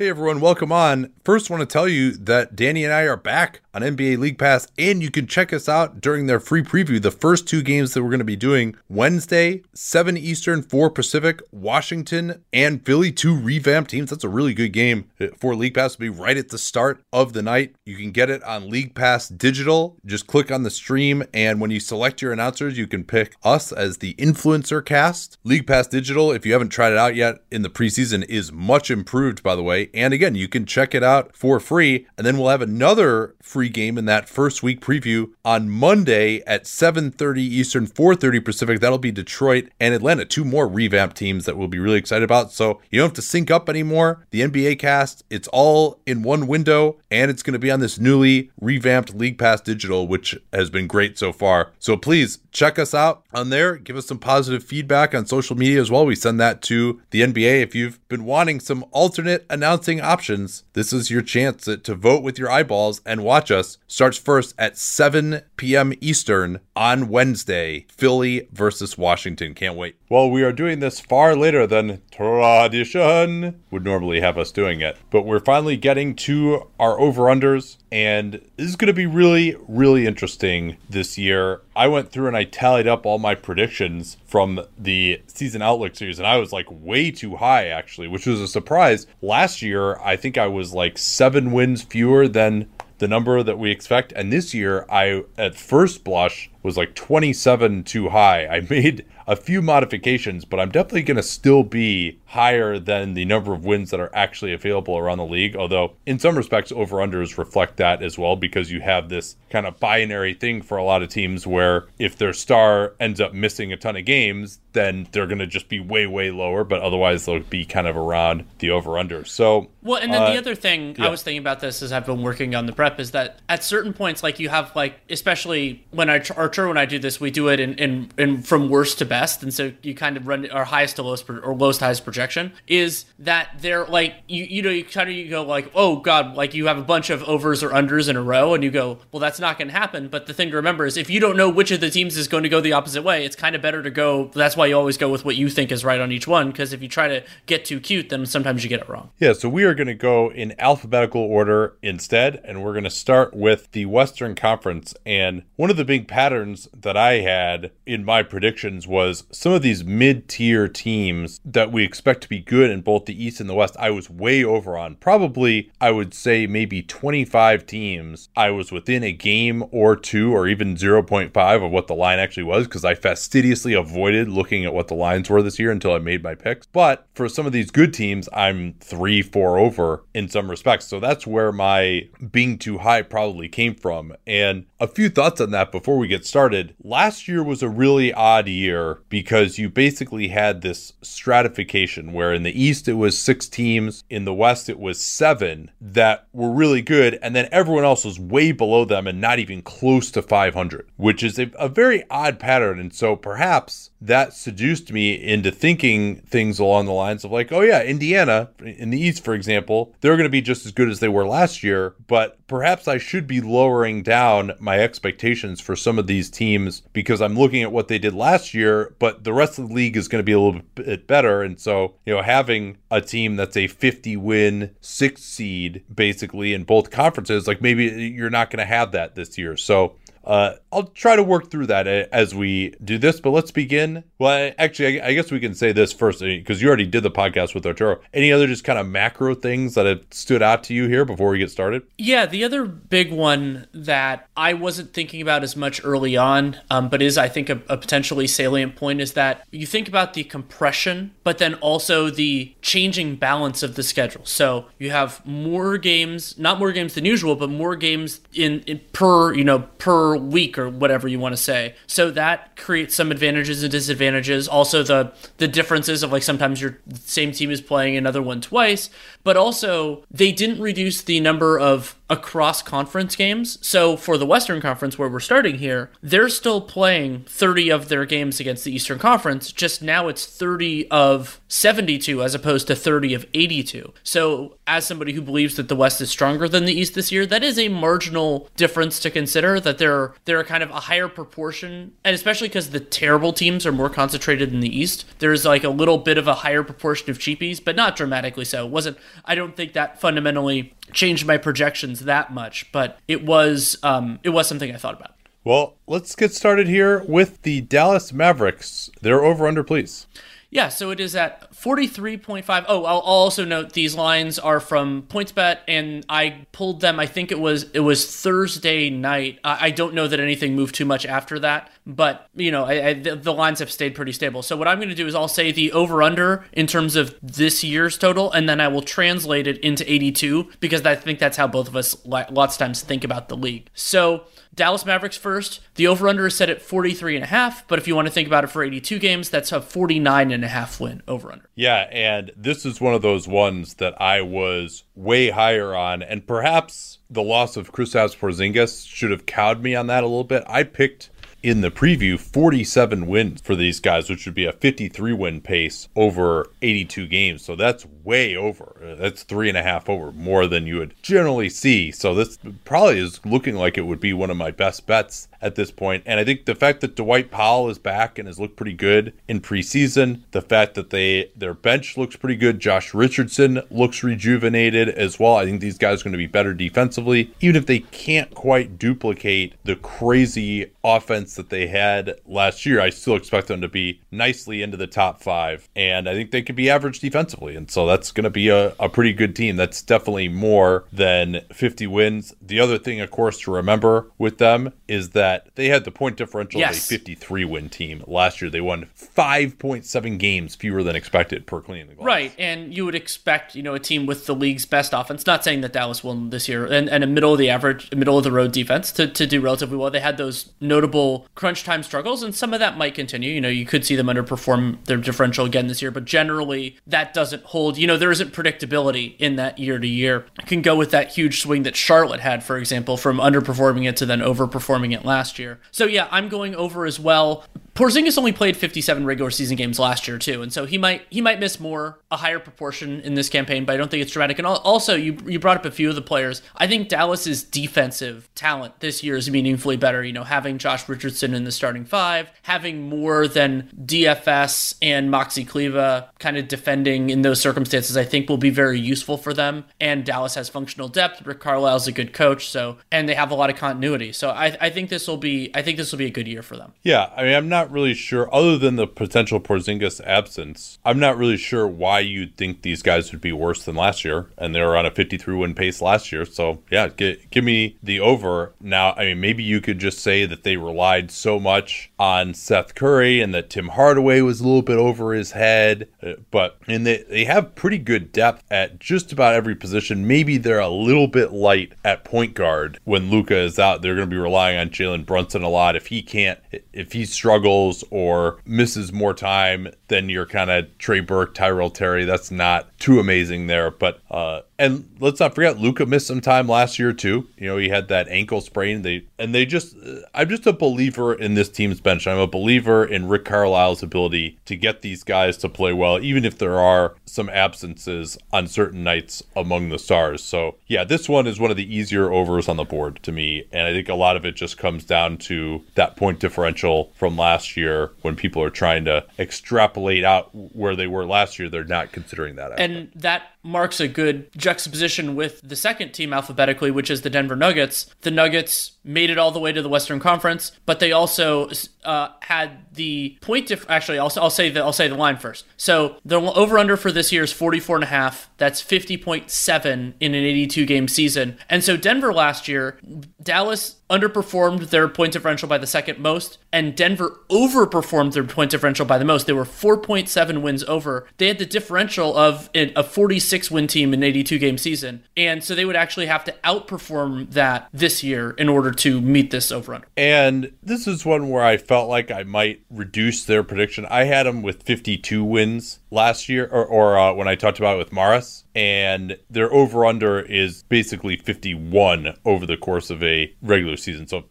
Hey everyone, welcome on. First, want to tell you that Danny and I are back on NBA League Pass, and you can check us out during their free preview. The first two games that we're going to be doing Wednesday, 7 Eastern, 4 Pacific, Washington and Philly, two revamped teams. That's a really good game for League Pass to be right at the start of the night. You can get it on League Pass Digital. Just click on the stream, and when you select your announcers, you can pick us as the influencer cast. League Pass Digital, if you haven't tried it out yet in the preseason, is much improved, by the way. And again, you can check it out for free. And then we'll have another free game in that first week preview on Monday at 7:30 Eastern, 4:30 Pacific. That'll be Detroit and Atlanta, two more revamped teams that we'll be really excited about. So you don't have to sync up anymore. The NBA cast, it's all in one window, and it's going to be on this newly revamped League Pass Digital, which has been great so far. So please check us out on there. Give us some positive feedback on social media as well. We send that to the NBA. If you've been wanting some alternate announcing options, this is your chance to, to vote with your eyeballs and watch us. Starts first at 7 p.m. Eastern on Wednesday, Philly versus Washington. Can't wait. Well, we are doing this far later than tradition would normally have us doing it, but we're finally getting to our over unders, and this is going to be really, really interesting this year. I went through and I tallied up all my predictions from the season outlook series, and I was like way too high actually, which was a surprise. Last year, I think I was like seven wins fewer than the number that we expect. And this year, I at first blush was like 27 too high. I made a few modifications, but I'm definitely going to still be higher than the number of wins that are actually available around the league. Although, in some respects, over unders reflect that as well because you have this kind of binary thing for a lot of teams where if their star ends up missing a ton of games, then they're going to just be way, way lower, but otherwise they'll be kind of around the over under. So, well, and then uh, the other thing yeah. I was thinking about this as I've been working on the prep is that at certain points, like you have, like, especially when I, Arturo, when I do this, we do it in, in, in from worst to best and so you kind of run our highest to lowest or lowest to highest projection is that they're like you you know you kind of you go like oh god like you have a bunch of overs or unders in a row, and you go well that's not going to happen. But the thing to remember is if you don't know which of the teams is going to go the opposite way, it's kind of better to go. That's why you always go with what you think is right on each one because if you try to get too cute, then sometimes you get it wrong. Yeah, so we are going to go in alphabetical order instead, and we're going to start with the Western Conference. And one of the big patterns that I had in my predictions was some of these mid tier teams that we expect to be good in both the East and the West, I was way over on. Probably, I would say maybe 25 teams. I was within a game or two, or even 0.5 of what the line actually was, because I fastidiously avoided looking at what the lines were this year until I made my picks. But for some of these good teams, I'm three, four over in some respects. So that's where my being too high probably came from. And a few thoughts on that before we get started. Last year was a really odd year because you basically had this stratification where in the East it was six teams, in the West it was seven that were really good, and then everyone else was way below them and not even close to 500, which is a, a very odd pattern. And so perhaps that seduced me into thinking things along the lines of like, oh yeah, Indiana in the East, for example, they're going to be just as good as they were last year, but perhaps I should be lowering down my expectations for some of these teams because I'm looking at what they did last year, but the rest of the league is going to be a little bit better. And so, you know, having a team that's a 50 win, six seed basically in both conferences, like maybe you're not going to have that this year. So uh, I'll try to work through that as we do this, but let's begin. Well, actually, I guess we can say this first because you already did the podcast with Arturo. Any other just kind of macro things that have stood out to you here before we get started? Yeah, the other big one that I wasn't thinking about as much early on, um, but is I think a, a potentially salient point is that you think about the compression, but then also the changing balance of the schedule. So you have more games, not more games than usual, but more games in, in per you know per week or whatever you want to say. So that creates some advantages and disadvantages. Also the the differences of like sometimes your same team is playing another one twice, but also they didn't reduce the number of across conference games. So for the Western Conference where we're starting here, they're still playing 30 of their games against the Eastern Conference, just now it's 30 of 72 as opposed to 30 of 82. So as somebody who believes that the West is stronger than the East this year, that is a marginal difference to consider that there are kind of a higher proportion, and especially because the terrible teams are more concentrated in the East, there's like a little bit of a higher proportion of cheapies, but not dramatically so. It wasn't, I don't think that fundamentally changed my projections that much, but it was, um, it was something I thought about. Well, let's get started here with the Dallas Mavericks. They're over under, please. Yeah, so it is at 43.5. Oh, I'll also note these lines are from PointsBet, and I pulled them. I think it was it was Thursday night. I, don't know that anything moved too much after that, but you know, I, I, the, the lines have stayed pretty stable. So what I'm going to do is I'll say the over under in terms of this year's total, and then I will translate it into 82 because I think that's how both of us lots of times think about the league. So Dallas Mavericks first. The over under is set at 43 and a half, but if you want to think about it for 82 games, that's a 49 and a half win over under. Yeah, and this is one of those ones that I was way higher on and perhaps the loss of Kristaps Porzingis should have cowed me on that a little bit. I picked in the preview 47 wins for these guys, which would be a 53 win pace over 82 games. So that's way over. That's three and a half over, more than you would generally see. So this probably is looking like it would be one of my best bets at this point. And I think the fact that Dwight Powell is back and has looked pretty good in preseason, the fact that they their bench looks pretty good, Josh Richardson looks rejuvenated as well. I think these guys are going to be better defensively, even if they can't quite duplicate the crazy offense that they had last year. I still expect them to be nicely into the top five, and I think they could be average defensively. And so that's going to be a, a pretty good team. That's definitely more than 50 wins. The other thing, of course, to remember with them is that they had the point differential yes. of a 53 win team last year. They won 5.7 games fewer than expected per clean the glass. Right, and you would expect you know a team with the league's best offense. Not saying that Dallas will this year, and, and a middle of the average, middle of the road defense to, to do relatively well. They had those notable crunch time struggles, and some of that might continue. You know, you could see them underperform their differential again this year, but generally that doesn't hold. You know, there isn't predictability in that year to year. You can go with that huge swing that Charlotte had, for example, from underperforming it to then overperforming it last year. So yeah, I'm going over as well. Porzingis only played 57 regular season games last year too, and so he might he might miss more, a higher proportion in this campaign, but I don't think it's dramatic. And also, you you brought up a few of the players. I think Dallas's defensive talent this year is meaningfully better. You know, having Josh Richardson in the starting five, having more than DFS and Maxi Kleber kind of defending in those circumstances, I think will be very useful for them. And Dallas has functional depth. Rick Carlisle's a good coach, so and they have a lot of continuity. So I, I think this will be I think this will be a good year for them. Yeah, I mean, I'm not really sure, other than the potential Porzingis absence, I'm not really sure why you'd think these guys would be worse than last year. And they were on a 53 win pace last year. So, yeah, give me the over. Now, I mean, maybe you could just say that they relied so much on Seth Curry and that Tim Hardaway was a little bit over his head. Uh, but, and they, they have pretty good depth at just about every position. Maybe they're a little bit light at point guard when Luka is out. They're going to be relying on Jalen Brunson a lot. If he can't, if he struggles, or misses more time than your kind of Trey Burke, Tyrell Terry. That's not too amazing there. But uh, and let's not forget, Luka missed some time last year too. You know, he had that ankle sprain. They and they just, I'm just a believer in this team's bench. I'm a believer in Rick Carlisle's ability to get these guys to play well, even if there are some absences on certain nights among the stars. So yeah, this one is one of the easier overs on the board to me, and I think a lot of it just comes down to that point differential from last year when people are trying to extrapolate out where they were last year. They're not considering that. Aspect. And that marks a good juxtaposition with the second team alphabetically, which is the Denver Nuggets. The Nuggets made it all the way to the Western Conference, but they also uh, had the point diff- actually I'll, I'll say the I'll say the line first. So the over under for this year is 44 and a half. That's 50.7 in an 82 game season. And so Denver last year, Dallas underperformed their point differential by the second most, and Denver overperformed their point differential by the most. They were 4.7 wins over. They had the differential of a 46 win team in an 82 game season. And so they would actually have to outperform that this year in order to meet this over under. And this is one where I felt like I might reduce their prediction. I had them with 52 wins last year, or, or uh, when I talked about it with Morris. And their over under is basically 51 over the course of a regular season. So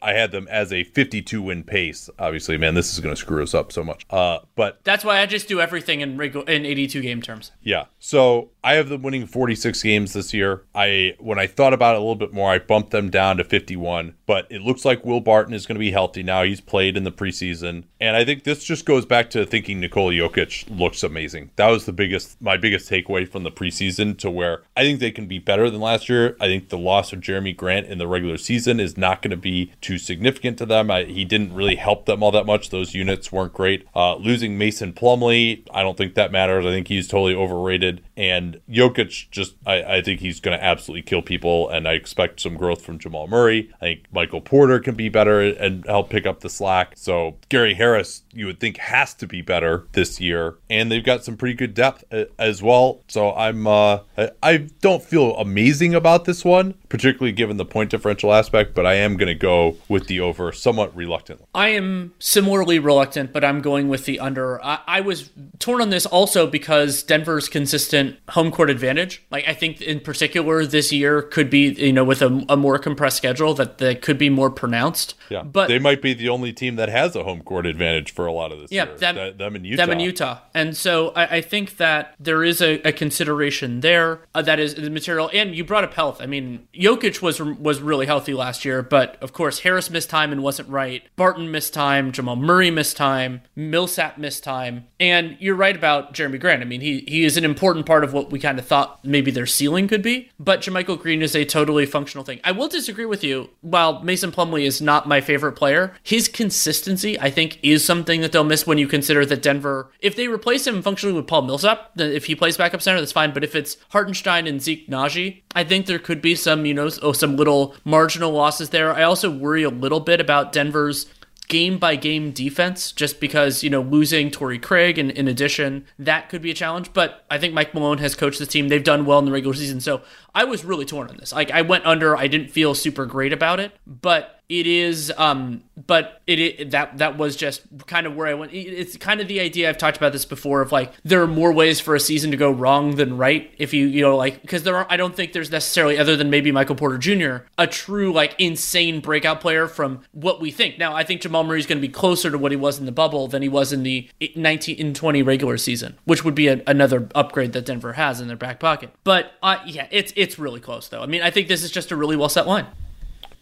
I had them as a 52 win pace. Obviously, man, this is going to screw us up so much. Uh, but that's why I just do everything in regular in 82 game terms. Yeah. So I have them winning 46 games this year. I when I thought about it a little bit more, I bumped them down to 51. But it looks like Will Barton is going to be healthy now. He's played in the preseason, and I think this just goes back to thinking Nikola Jokic looks amazing. That was the biggest, my biggest takeaway from the preseason. Season to where I think they can be better than last year. I think the loss of Jerami Grant in the regular season is not going to be too significant to them. I, he didn't really help them all that much. Those units weren't great. Uh, losing Mason Plumlee, I don't think that matters. I think he's totally overrated. And Jokic, just I, I think he's going to absolutely kill people. And I expect some growth from Jamal Murray. I think Michael Porter can be better and help pick up the slack. So Gary Harris, you would think has to be better this year, and they've got some pretty good depth uh, as well. So I'm uh, I don't feel amazing about this one, particularly given the point differential aspect, but I am going to go with the over somewhat reluctantly. I am similarly reluctant, but I'm going with the under. I, I was torn on this also because Denver's consistent home court advantage. Like I think in particular this year could be you know with a, a more compressed schedule that that could be more pronounced. Yeah, but they might be the only team that has a home court advantage for a lot of this. Yeah, year. Them, them in Utah. Them in Utah, and so I, I think that there is a, a consideration there uh, that is the material. And you brought up health. I mean, Jokic was was really healthy last year, but of course Harris missed time and wasn't right. Barton missed time. Jamal Murray missed time. Millsap missed time. And you're right about Jerami Grant. I mean, he he is an important part of what we kind of thought maybe their ceiling could be. But JaMychal Green is a totally functional thing. I will disagree with you. While Mason Plumlee is not my favorite player, his consistency I think is something that they'll miss when you consider that Denver, if they replace him functionally with Paul Millsap, then if he plays backup center, that's fine. But if it's Hartenstein and Zeke Nnaji, I think there could be some, you know, oh, some little marginal losses there. I also worry a little bit about Denver's game by game defense just because, you know, losing Torrey Craig and in addition, that could be a challenge. But I think Mike Malone has coached the team. They've done well in the regular season. So I was really torn on this. Like I went under, I didn't feel super great about it, but it is um but it, it, that that was just kind of where I went it's kind of the idea I've talked about this before of like there are more ways for a season to go wrong than right if you you know like because there are I don't think there's necessarily other than maybe Michael Porter Jr. a true like insane breakout player from what we think now I think Jamal Murray is going to be closer to what he was in the bubble than he was in the 19 in 20 regular season which would be a, another upgrade that Denver has in their back pocket but uh, yeah it's it's really close though. I mean I think this is just a really well set line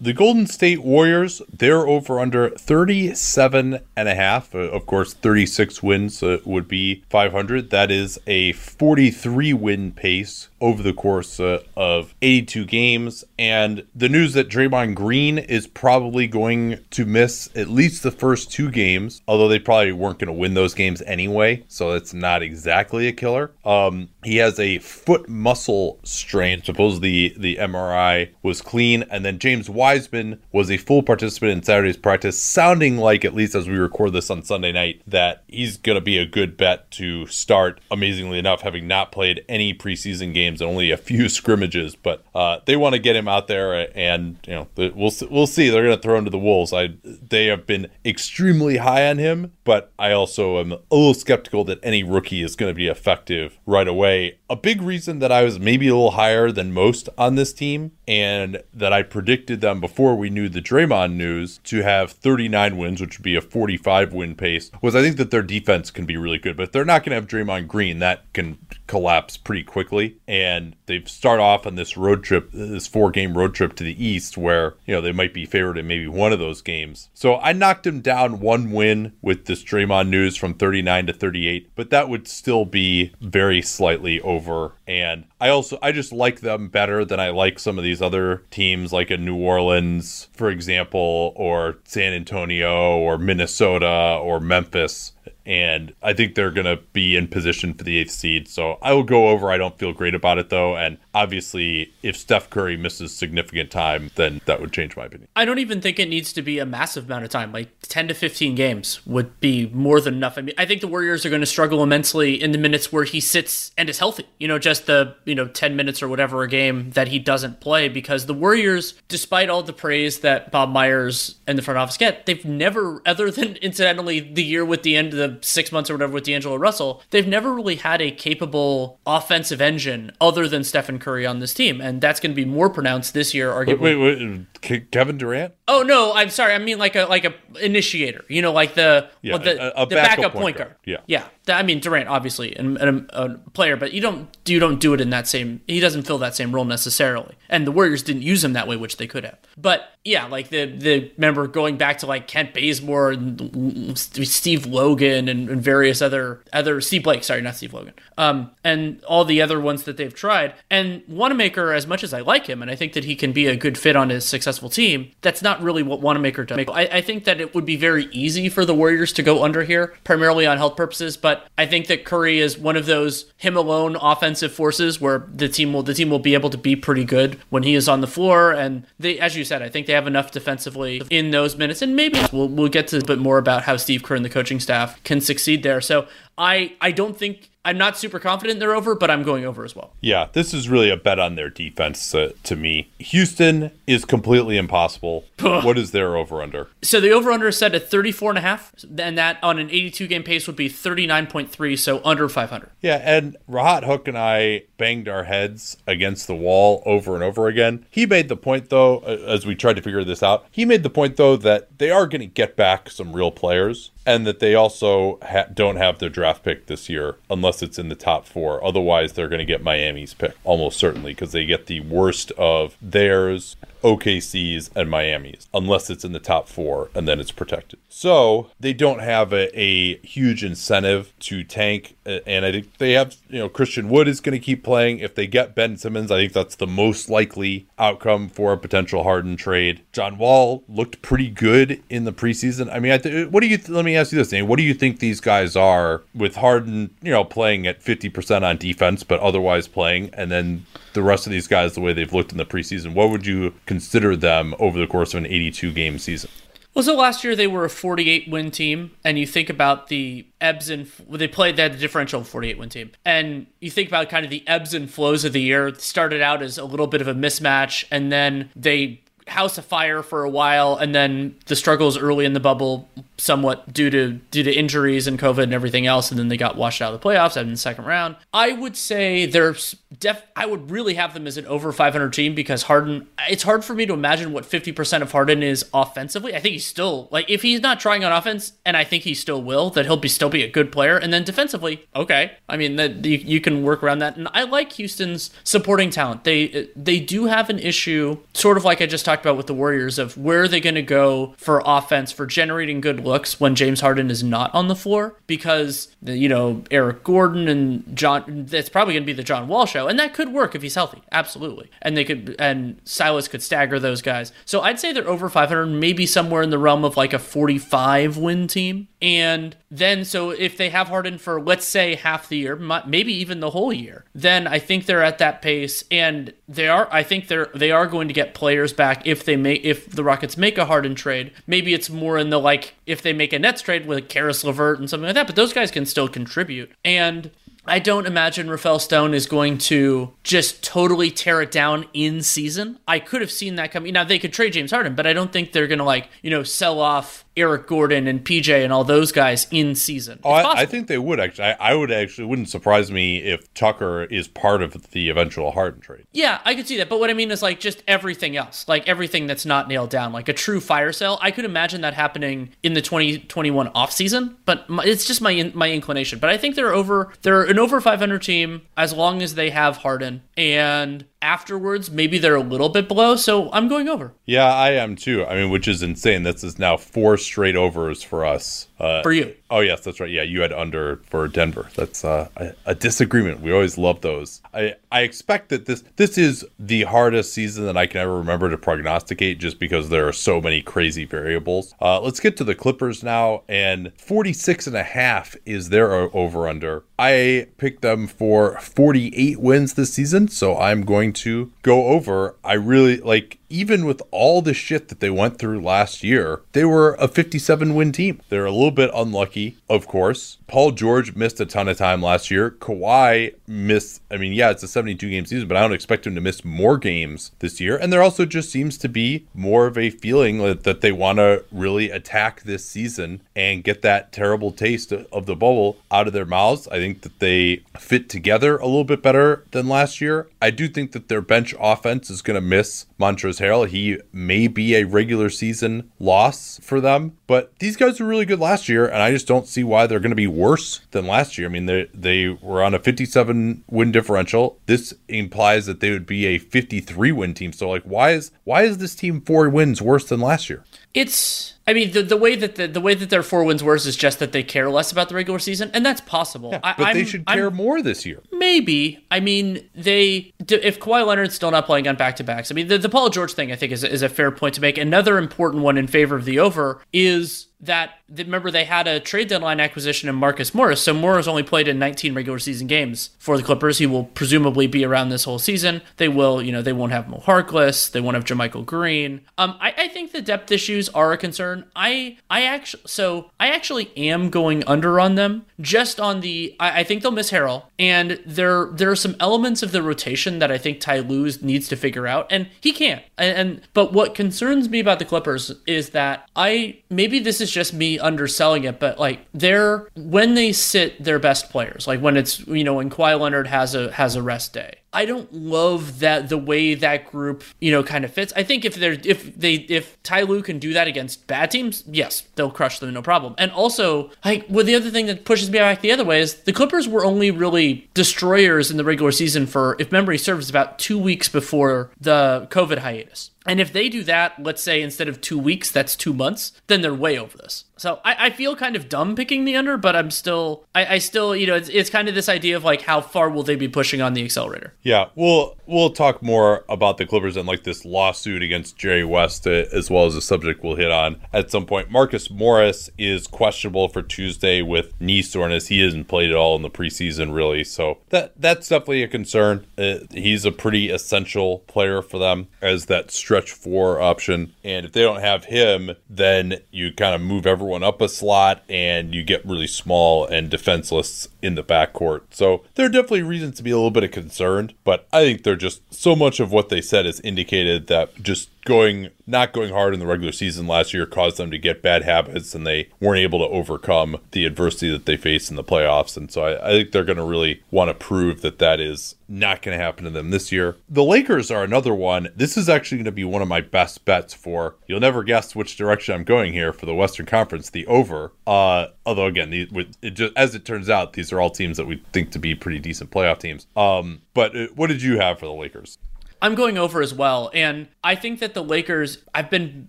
the Golden State Warriors, they're over under 37 and a half. Uh, of course, 36 wins uh, would be 500. That is a 43 win pace over the course uh, of 82 games. And the news that Draymond Green is probably going to miss at least the first two games, although they probably weren't going to win those games anyway. So it's not exactly a killer. Um, he has a foot muscle strain. Supposedly the MRI was clean. And then James Wiseman was a full participant in Saturday's practice, sounding like, at least as we record this on Sunday night, that he's going to be a good bet to start, amazingly enough, having not played any preseason games and only a few scrimmages, but uh, they want to get him out there, and you know we'll we'll see. They're going to throw him to the wolves. I they have been extremely high on him, but I also am a little skeptical that any rookie is going to be effective right away. A big reason that I was maybe a little higher than most on this team, and that I predicted them before we knew the Draymond news to have 39 wins, which would be a 45 win pace, was I think that their defense can be really good, but they're not going to have Draymond Green, that can collapse pretty quickly. And they start off on this road trip, this four game road trip to the East, where, you know, they might be favored in maybe one of those games. So I knocked them down one win with this Draymond news from 39 to 38, but that would still be very slightly over. And I also, I just like them better than I like some of these other teams, like a New Orleans, for example, or San Antonio, or Minnesota, or Memphis and I think they're going to be in position for the eighth seed. So I will go over. I don't feel great about it though, and obviously, if Steph Curry misses significant time, then that would change my opinion. I don't even think it needs to be a massive amount of time. Like 10 to 15 games would be more than enough. I mean, I think the Warriors are going to struggle immensely in the minutes where he sits and is healthy. You know, just the, you know, 10 minutes or whatever a game that he doesn't play because the Warriors, despite all the praise that Bob Myers and the front office get, they've never, other than incidentally the year with the end of the six months or whatever with D'Angelo Russell, they've never really had a capable offensive engine other than Stephen Curry on this team. And that's going to be more pronounced this year, arguably. Wait, wait, wait, Kevin Durant? Oh no, I'm sorry. I mean like a like a initiator. You know, like the Yeah, well, the, a- a the backup backup point guard. guard. Yeah. yeah. Th- I mean Durant, obviously, and, and a, a player, but you don't you don't do it in that same. He doesn't fill that same role necessarily, and the Warriors didn't use him that way, which they could have. But yeah, like the the remember going back to like Kent Bazemore and Steve Logan and, and various other other Steve Blake, sorry, not Steve Logan, um, and all the other ones that they've tried. And Wanamaker, as much as I like him, and I think that he can be a good fit on a successful team, that's not really what Wanamaker does. I, I think that it would be very easy for the Warriors to go under here, primarily on health purposes. But I think that Curry is one of those him alone offensive forces where the team will the team will be able to be pretty good when he is on the floor. And they, as you said, I think they have enough defensively in those minutes. And maybe we'll we'll get to a bit more about how Steve Kerr and the coaching staff can succeed there. So I I don't think. I'm not super confident they're over, but I'm going over as well. Yeah, this is really a bet on their defense uh, to me. Houston is completely impossible. what is their over under? So the over under is set at 34 and a half, and that on an 82 game pace would be 39.3, so under 500. Yeah, and Rahat Huq and I banged our heads against the wall over and over again. He made the point, though, as we tried to figure this out, he made the point, though, that they are going to get back some real players and that they also ha- don't have their draft pick this year unless it's in the top four. Otherwise, they're going to get Miami's pick almost certainly because they get the worst of theirs, OKC's, and Miami's unless it's in the top four and then it's protected. So they don't have a, a huge incentive to tank, and I think they have. You know, Christian Wood is going to keep playing. If they get Ben Simmons, I think that's the most likely outcome for a potential Harden trade. John Wall looked pretty good in the preseason. I mean, I th- what do you? Th- let me ask you this, Nate. What do you think these guys are with Harden? You know, playing at fifty percent on defense, but otherwise playing, and then the rest of these guys the way they've looked in the preseason. What would you consider them over the course of an eighty-two game season? Well, so last year they were a 48 win team, and you think about the ebbs and well, they played they had a differential 48 win team, and you think about kind of the ebbs and flows of the year. It started out as a little bit of a mismatch, and then they house of fire for a while, and then the struggles early in the bubble, somewhat due to due to injuries and COVID and everything else, and then they got washed out of the playoffs and in the second round. I would say there's def. I would really have them as an over 500 team because Harden. It's hard for me to imagine what 50% of Harden is offensively. I think he's still like if he's not trying on offense, and I think he still will, that he'll be still be a good player. And then defensively, okay. I mean that you, you can work around that. And I like Houston's supporting talent. They they do have an issue, sort of like I just talked about with the Warriors, of where are they going to go for offense for generating good looks when James Harden is not on the floor because you know Eric Gordon and John. That's probably going to be the John Wall show, and that could work if he's healthy, absolutely. And they could and Silas could stagger those guys. So I'd say they're over 500, maybe somewhere in the realm of like a 45 win team. And then, so if they have Harden for let's say half the year, maybe even the whole year, then I think they're at that pace, and they are. I think they're they are going to get players back if they make if the Rockets make a Harden trade. Maybe it's more in the like if they make a Nets trade with Caris LeVert and something like that. But those guys can still contribute, and I don't imagine Rafael Stone is going to just totally tear it down in season. I could have seen that coming. Now they could trade James Harden, but I don't think they're going to like you know sell off Eric Gordon and PJ and all those guys in season. Oh, I, I think they would actually. I, I would actually wouldn't surprise me if Tucker is part of the eventual Harden trade. Yeah, I could see that. But what I mean is like just everything else, like everything that's not nailed down, like a true fire sale. I could imagine that happening in the 2021 offseason, but my, it's just my in, my inclination. But I think they're over they're an over 500 team as long as they have Harden and afterwards maybe they're a little bit below, so I'm going over. Yeah, I am too. I mean, which is insane. This is now four straight overs for us. Uh, For you. Oh yes, that's right. Yeah, you had under for Denver. That's uh, a, a disagreement. We always love those. I I expect that this this is the hardest season that I can ever remember to prognosticate just because there are so many crazy variables. Uh, let's get to the Clippers now and 46 and a half is their over under. I picked them for 48 wins this season, so I'm going to go over. I really like even with all the shit that they went through last year, they were a 57 win team. They're a little bit unlucky, of course. Paul George missed a ton of time last year. Kawhi missed, I mean, yeah, it's a 72 game season, but I don't expect him to miss more games this year. And there also just seems to be more of a feeling that they want to really attack this season and get that terrible taste of the bubble out of their mouths. I think that they fit together a little bit better than last year. I do think that their bench offense is going to miss Montrezl Harrell. He may be a regular season loss for them, but these guys were really good last year, and I just don't see why they're going to be worse than last year. I mean, they they were on a 57 win differential. This implies that they would be a 53 win team. So like, why is why is this team four wins worse than last year? It's I mean the, the way that the, the way that their four wins worse is just that they care less about the regular season, and that's possible. Yeah, but I, they should care I'm, more this year. Maybe. I mean, they if Kawhi Leonard's still not playing on back to backs. I mean, the, the Paul George thing I think is is a fair point to make. Another important one in favor of the over is that remember they had a trade deadline acquisition in Marcus Morris. So Morris only played in 19 regular season games for the Clippers. He will presumably be around this whole season. They will, you know, they won't have Mo Harkless. They won't have JaMychal Green. Um, I, I think the depth issues are a concern. I I actually so I actually am going under on them just on the I, I think they'll miss Harrell and there there are some elements of the rotation that I think Ty Lue needs to figure out and he can't. And, and but what concerns me about the Clippers is that I maybe this is just me underselling it, but like they're when they sit their best players, like when it's you know when Kawhi Leonard has a has a rest day, I don't love that the way that group, you know, kind of fits. I think if they're if they if Ty Lue can do that against bad teams, yes, they'll crush them no problem. And also, like well, the other thing that pushes me back the other way is the Clippers were only really destroyers in the regular season for, if memory serves, about two weeks before the COVID hiatus. And if they do that, let's say instead of two weeks, that's two months, then they're way over this. So I, I feel kind of dumb picking the under, but I'm still, I, I still, you know, it's, it's kind of this idea of like how far will they be pushing on the accelerator? Yeah, we'll we'll talk more about the Clippers and like this lawsuit against Jerry West, uh, as well as a subject we'll hit on at some point. Marcus Morris is questionable for Tuesday with knee soreness. He hasn't played at all in the preseason, really, so that that's definitely a concern. Uh, he's a pretty essential player for them as that stretch four option, and if they don't have him, then you kind of move everyone up a slot and you get really small and defenseless in the backcourt. So there are definitely reasons to be a little bit of concerned, but I think they're just so much of what they said is indicated that just going not going hard in the regular season last year caused them to get bad habits and they weren't able to overcome the adversity that they faced in the playoffs. And so i, I think they're going to really want to prove that that is not going to happen to them this year. The lakers are another one. This is actually going to be one of my best bets for you'll never guess which direction i'm going here for the western conference the over. Uh although again the, it just, as it turns out these are all teams that we think to be pretty decent playoff teams um but uh, what did you have for the lakers I'm going over as well. And I think that the Lakers, I've been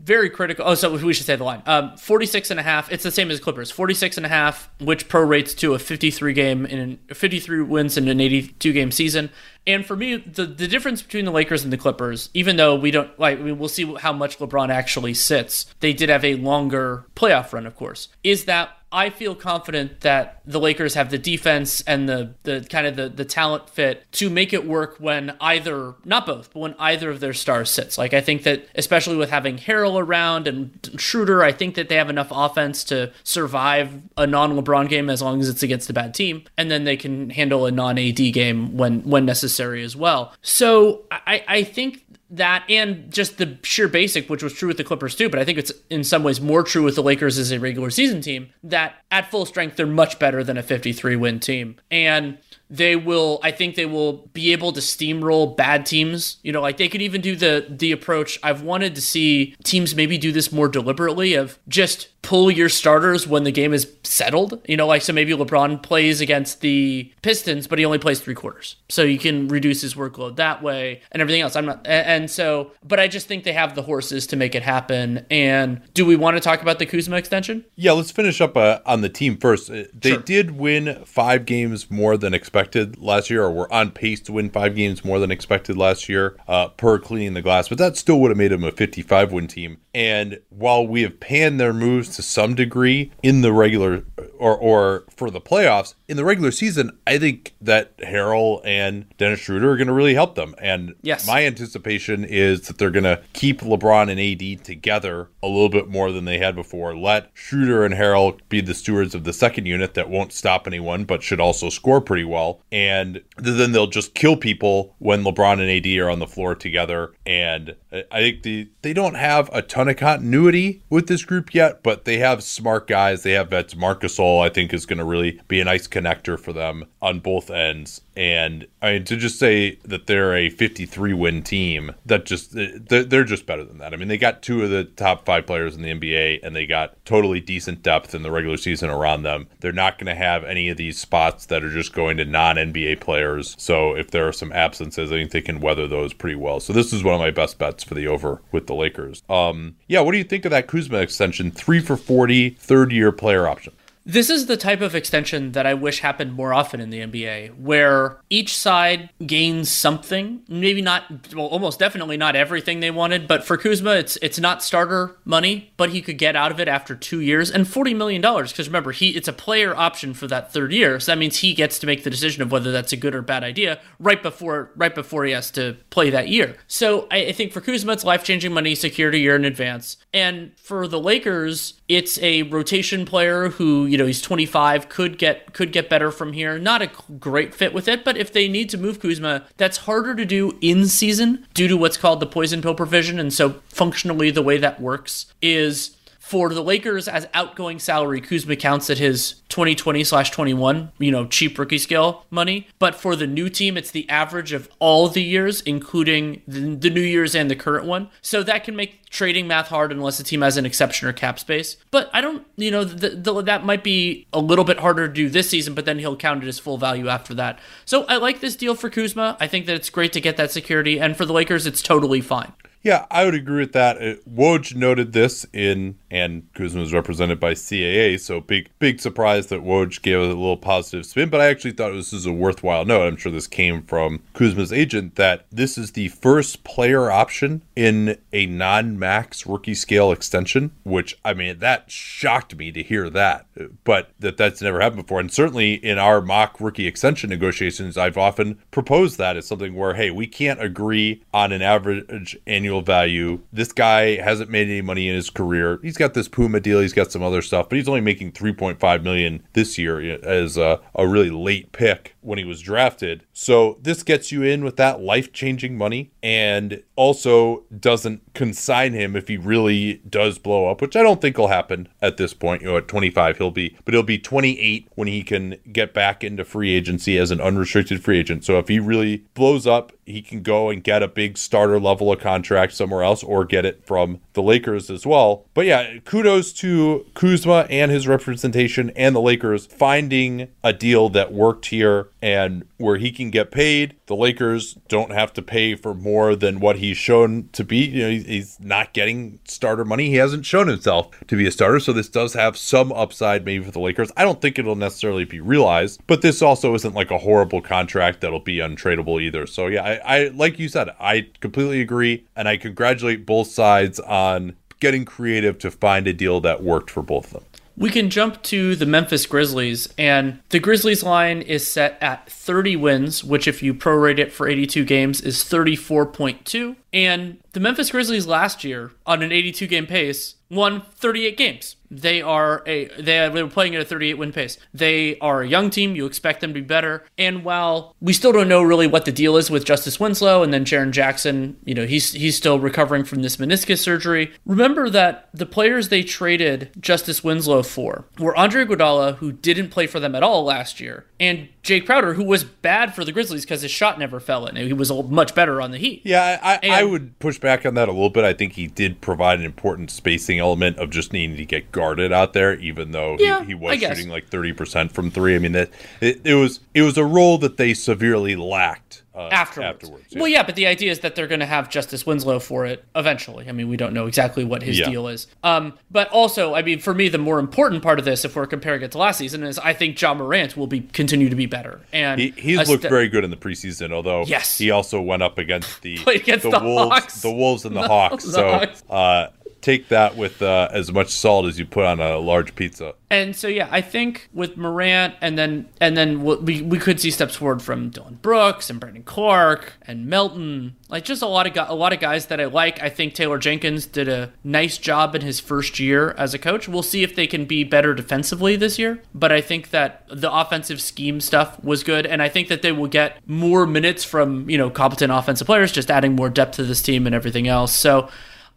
very critical. Oh, so we should say the line. Um, 46 and a half. It's the same as Clippers. 46 and a half, which prorates to a 53 game in 53 wins in an 82 game season. And for me, the, the difference between the Lakers and the Clippers, even though we don't like, mean, we'll see how much LeBron actually sits. They did have a longer playoff run, of course. Is that I feel confident that the Lakers have the defense and the the kind of the, the talent fit to make it work when either not both, but when either of their stars sits. Like I think that especially with having Harrell around and Schroeder, I think that they have enough offense to survive a non-LeBron game as long as it's against a bad team, and then they can handle a non-AD game when when necessary as well. So I, I think that and just the sheer basic, which was true with the Clippers too, but I think it's in some ways more true with the Lakers as a regular season team, that at full strength, they're much better than a 53 win team. And they will I think they will be able to steamroll bad teams. You know, like they could even do the the approach I've wanted to see teams maybe do this more deliberately of just pull your starters when the game is settled. You know, like so maybe LeBron plays against the Pistons, but he only plays three quarters. So you can reduce his workload that way and everything else. I'm not and so but I just think they have the horses to make it happen. And do we want to talk about the Kuzma extension? Yeah, let's finish up uh, on the team first. Uh, they sure. did win five games more than expected expected last year, or were on pace to win five games more than expected last year uh, per cleaning the glass. But that still would have made them a 55 win team. And while we have panned their moves to some degree in the regular or or for the playoffs in the regular season, I think that Harrell and Dennis Schroeder are going to really help them. And yes. my anticipation is that they're going to keep LeBron and AD together a little bit more than they had before. Let Schroeder and Harrell be the stewards of the second unit that won't stop anyone but should also score pretty well. And then they'll just kill people when LeBron and AD are on the floor together. And I think the they don't have a ton of continuity with this group yet, but they have smart guys. They have vets. Marc Gasol, I think, is going to really be a nice connector for them on both ends. And I mean, to just say that they're a 53 win team, that just they're just better than that. I mean, they got two of the top five players in the NBA, and they got totally decent depth in the regular season around them. They're not going to have any of these spots that are just going to non NBA players. So if there are some absences, I think they can weather those pretty well. So this is one of my best bets for the over with the Lakers. Um, yeah, what do you think of that Kuzma extension? Three for 40, third year player option. This is the type of extension that I wish happened more often in the NBA, where each side gains something. Maybe not, well, almost definitely not everything they wanted. But for Kuzma, it's it's not starter money, but he could get out of it after two years and forty million dollars. Because remember, he it's a player option for that third year, so that means he gets to make the decision of whether that's a good or bad idea right before right before he has to play that year. So I, I think for Kuzma, it's life changing money secured a year in advance, and for the Lakers, it's a rotation player who you know he's 25 could get could get better from here. Not a great fit with it but if they need to move Kuzma that's harder to do in season due to what's called the poison pill provision. And so functionally the way that works is for the Lakers as outgoing salary, Kuzma counts at his 2020 slash 21, you know, cheap rookie scale money. But for the new team, it's the average of all the years, including the, the new years and the current one. So that can make trading math hard unless the team has an exception or cap space. But I don't, you know, the, the, that might be a little bit harder to do this season, but then he'll count it as full value after that. So I like this deal for Kuzma. I think that it's great to get that security. And for the Lakers, it's totally fine. Yeah, I would agree with that. Uh, Woj noted this in, and Kuzma was represented by CAA, so big, big surprise that Woj gave a little positive spin. But I actually thought this was a worthwhile note. I'm sure this came from Kuzma's agent that this is the first player option in a non-max rookie scale extension. Which I mean, that shocked me to hear that, but that that's never happened before. And certainly in our mock rookie extension negotiations, I've often proposed that as something where, hey, we can't agree on an average annual annual value. This guy hasn't made any money in his career. He's got this Puma deal. He's got some other stuff, but he's only making 3.5 million this year uh, as a, a really late pick when he was drafted. So this gets you in with that life-changing money and also doesn't consign him if he really does blow up, which I don't think will happen at this point. You know, at 25 he'll be, but he'll be 28 when he can get back into free agency as an unrestricted free agent. So if he really blows up, he can go and get a big starter level of contract somewhere else or get it from the Lakers as well. But yeah, kudos to Kuzma and his representation and the Lakers finding a deal that worked here and where he can get paid. The Lakers don't have to pay for more than what he's shown to be. You know, he's not getting starter money. He hasn't shown himself to be a starter, so this does have some upside maybe for the Lakers. I don't think it'll necessarily be realized, but this also isn't like a horrible contract that'll be untradeable either. So yeah, I, I like you said, I completely agree, and I congratulate both sides on getting creative to find a deal that worked for both of them. We can jump to the Memphis Grizzlies, and the Grizzlies line is set at 30 wins, which, if you prorate it for 82 games, is 34.2. And the Memphis Grizzlies last year, on an 82 game pace, won 38 games. They are a they, they were playing at a 38 win pace. They are a young team. You expect them to be better. And while we still don't know really what the deal is with Justice Winslow and then Jaren Jackson, you know he's he's still recovering from this meniscus surgery. Remember that the players they traded Justice Winslow for were Andre Iguodala, who didn't play for them at all last year, and Jae Crowder, who was bad for the Grizzlies because his shot never fell in. He was much better on the Heat. Yeah, I, and, I would push back on that a little bit. I think he did provide an important spacing element of just needing to get guarded out there, even though yeah, he, he, was shooting like thirty percent from three. I mean that it, it was it was a role that they severely lacked uh, afterwards. afterwards. Well, yeah, but the idea is that they're going to have Justice Winslow for it eventually. I mean, we don't know exactly what his Yeah. deal is. Um, but also, I mean, for me, the more important part of this, if we're comparing it to last season, is I think John Morant will be continue to be better. And He, he's looked st- very good in the preseason, although Yes. he also went up against the against the wolves, Hawks. the wolves and the Hawks. the so Hawks. Uh, take that with uh, as much salt as you put on a large pizza. And so yeah, I think with Morant and then and then we we could see steps forward from Dillon Brooks and Brandon Clarke and Melton, like just a lot of a lot of guys that I like. I think Taylor Jenkins did a nice job in his first year as a coach. We'll see if they can be better defensively this year, but I think that the offensive scheme stuff was good, and I think that they will get more minutes from you know competent offensive players, just adding more depth to this team and everything else. So.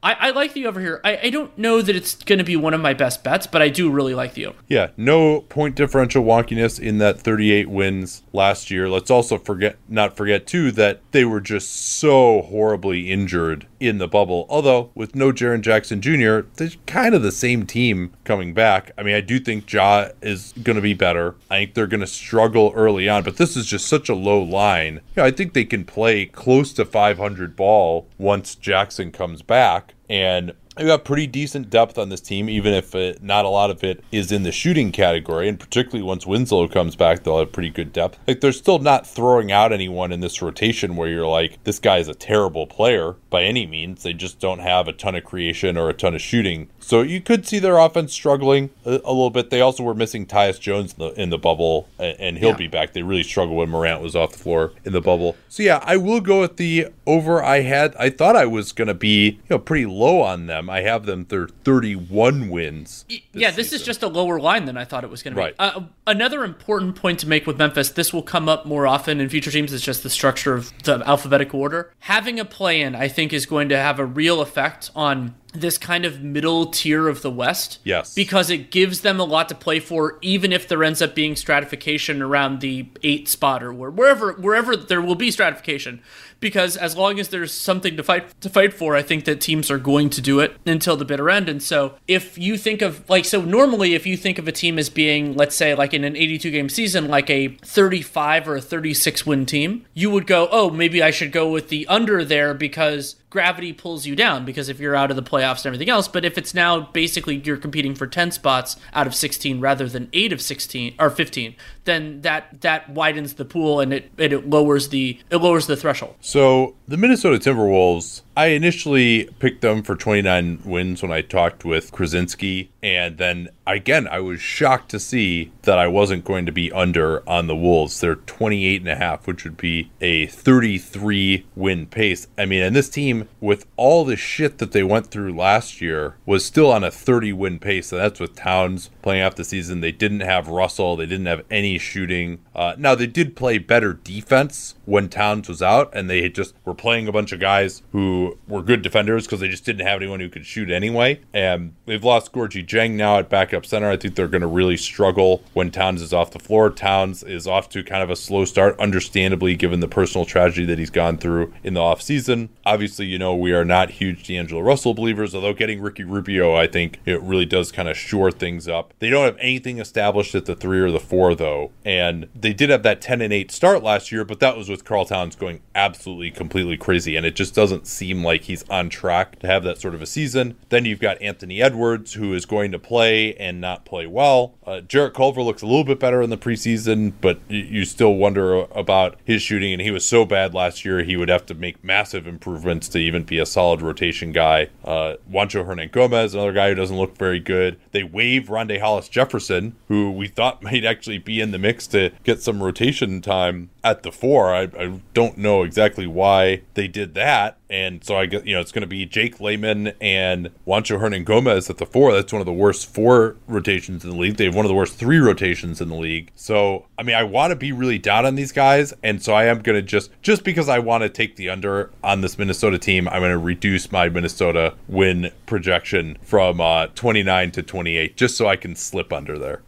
I, I like the over here. I, I don't know that it's going to be one of my best bets, but I do really like the over. Yeah, no point differential wonkiness in that 38 wins last year. Let's also forget not forget too that they were just so horribly injured in the bubble. Although with no Jaren Jackson Jr., they're kind of the same team coming back. I mean, I do think Ja is going to be better. I think they're going to struggle early on, but this is just such a low line. I think they can play close to 500 ball once Jackson comes back and They've got pretty decent depth on this team, even if it, not a lot of it is in the shooting category. And particularly once Winslow comes back, they'll have pretty good depth. Like they're still not throwing out anyone in this rotation where you're like, this guy is a terrible player by any means. They just don't have a ton of creation or a ton of shooting. So you could see their offense struggling a, a little bit. They also were missing Tyus Jones in the, in the bubble, and, and he'll Yeah. be back. They really struggled when Morant was off the floor in the bubble. So yeah, I will go with the over. I had I thought I was going to be you know pretty low on them. I have them they're 31 wins. yeah, this is just a lower line than I thought it was going to be. Uh, another important point to make with Memphis, this will come up more often in future teams. It's just the structure of the alphabetical order. Having a play-in, I think, is going to have a real effect on this kind of middle tier of the West. Yes. Because it gives them a lot to play for, even if there ends up being stratification around the eight spot or wherever wherever there will be stratification. Because as long as there's something to fight to fight for, I think that teams are going to do it until the bitter end. And so if you think of like so normally if you think of a team as being, let's say, like in an 82 game season, like a 35 or a 36 win team, you would go, oh, maybe I should go with the under there because gravity pulls you down because if you're out of the playoffs and everything else but if it's now basically you're competing for 10 spots out of 16 rather than 8 of 16 or 15 then that that widens the pool and it it lowers the it lowers the threshold. So the Minnesota Timberwolves, I initially picked them for 29 wins when I talked with Krawczynski, and then again I was shocked to see that I wasn't going to be under on the Wolves. They're 28 and a half, which would be a 33 win pace. I mean, and this team with all the shit that they went through last year was still on a 30 win pace, and that's with Towns playing off the season. They didn't have Russell, they didn't have any shooting. Uh, now they did play better defense when Towns was out, and they just were playing a bunch of guys who were good defenders because they just didn't have anyone who could shoot anyway. And they've lost Gorgui Dieng now at backup center. I think they're going to really struggle when Towns is off the floor. Towns is off to kind of a slow start, understandably, given the personal tragedy that he's gone through in the offseason. Obviously, you know, we are not huge D'Angelo Russell believers, although getting Ricky Rubio, I think it really does kind of shore things up. They don't have anything established at the three or the four, though. And they did have that 10 and 8 start last year, but that was with Karl Towns going absolutely completely crazy. And it just doesn't seem like he's on track to have that sort of a season. Then you've got Anthony Edwards, who is going to play and not play well. Uh, Jarrett Culver looks a little bit better in the preseason, but y- you still wonder about his shooting. And he was so bad last year, he would have to make massive improvements to even be a solid rotation guy. Uh, Juancho Hernangomez, another guy who doesn't look very good. They waive Rondae Hollis-Jefferson, who we thought might actually be in the mix to get some rotation time at the four. I, I don't know exactly why they did that. And so I guess, you know, it's going to be Jake Layman and Juancho Hernangomez at the four. That's one of the worst four rotations in the league. They have one of the worst three rotations in the league. So, I mean, I want to be really down on these guys. And so I am going to just, just because I want to take the under on this Minnesota team, I'm going to reduce my Minnesota win projection from uh, 29 to 28, just so I can slip under there.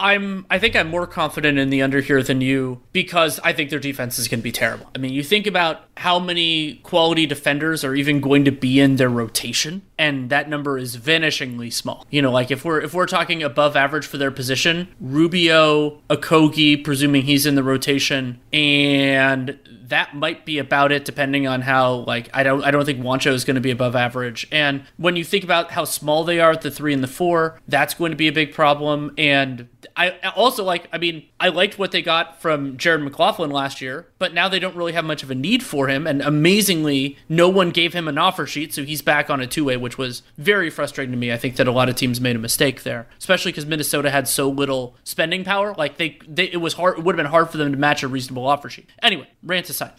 I'm I think I'm more confident in the under here than you because I think their defense is going to be terrible. I mean, you think about how many quality defenders are even going to be in their rotation and that number is vanishingly small. You know, like if we're if we're talking above average for their position, Rubio, Okogie, presuming he's in the rotation, and that might be about it depending on how like I don't I don't think Juancho is going to be above average. And when you think about how small they are at the 3 and the 4, that's going to be a big problem and I also like I mean I liked what they got from Jordan McLaughlin last year, but now they don't really have much of a need for him and amazingly no one gave him an offer sheet so he's back on a two-way which was very frustrating to me. I think that a lot of teams made a mistake there, especially cuz Minnesota had so little spending power. Like they, they it was hard it would have been hard for them to match a reasonable offer sheet. Anyway, rant aside.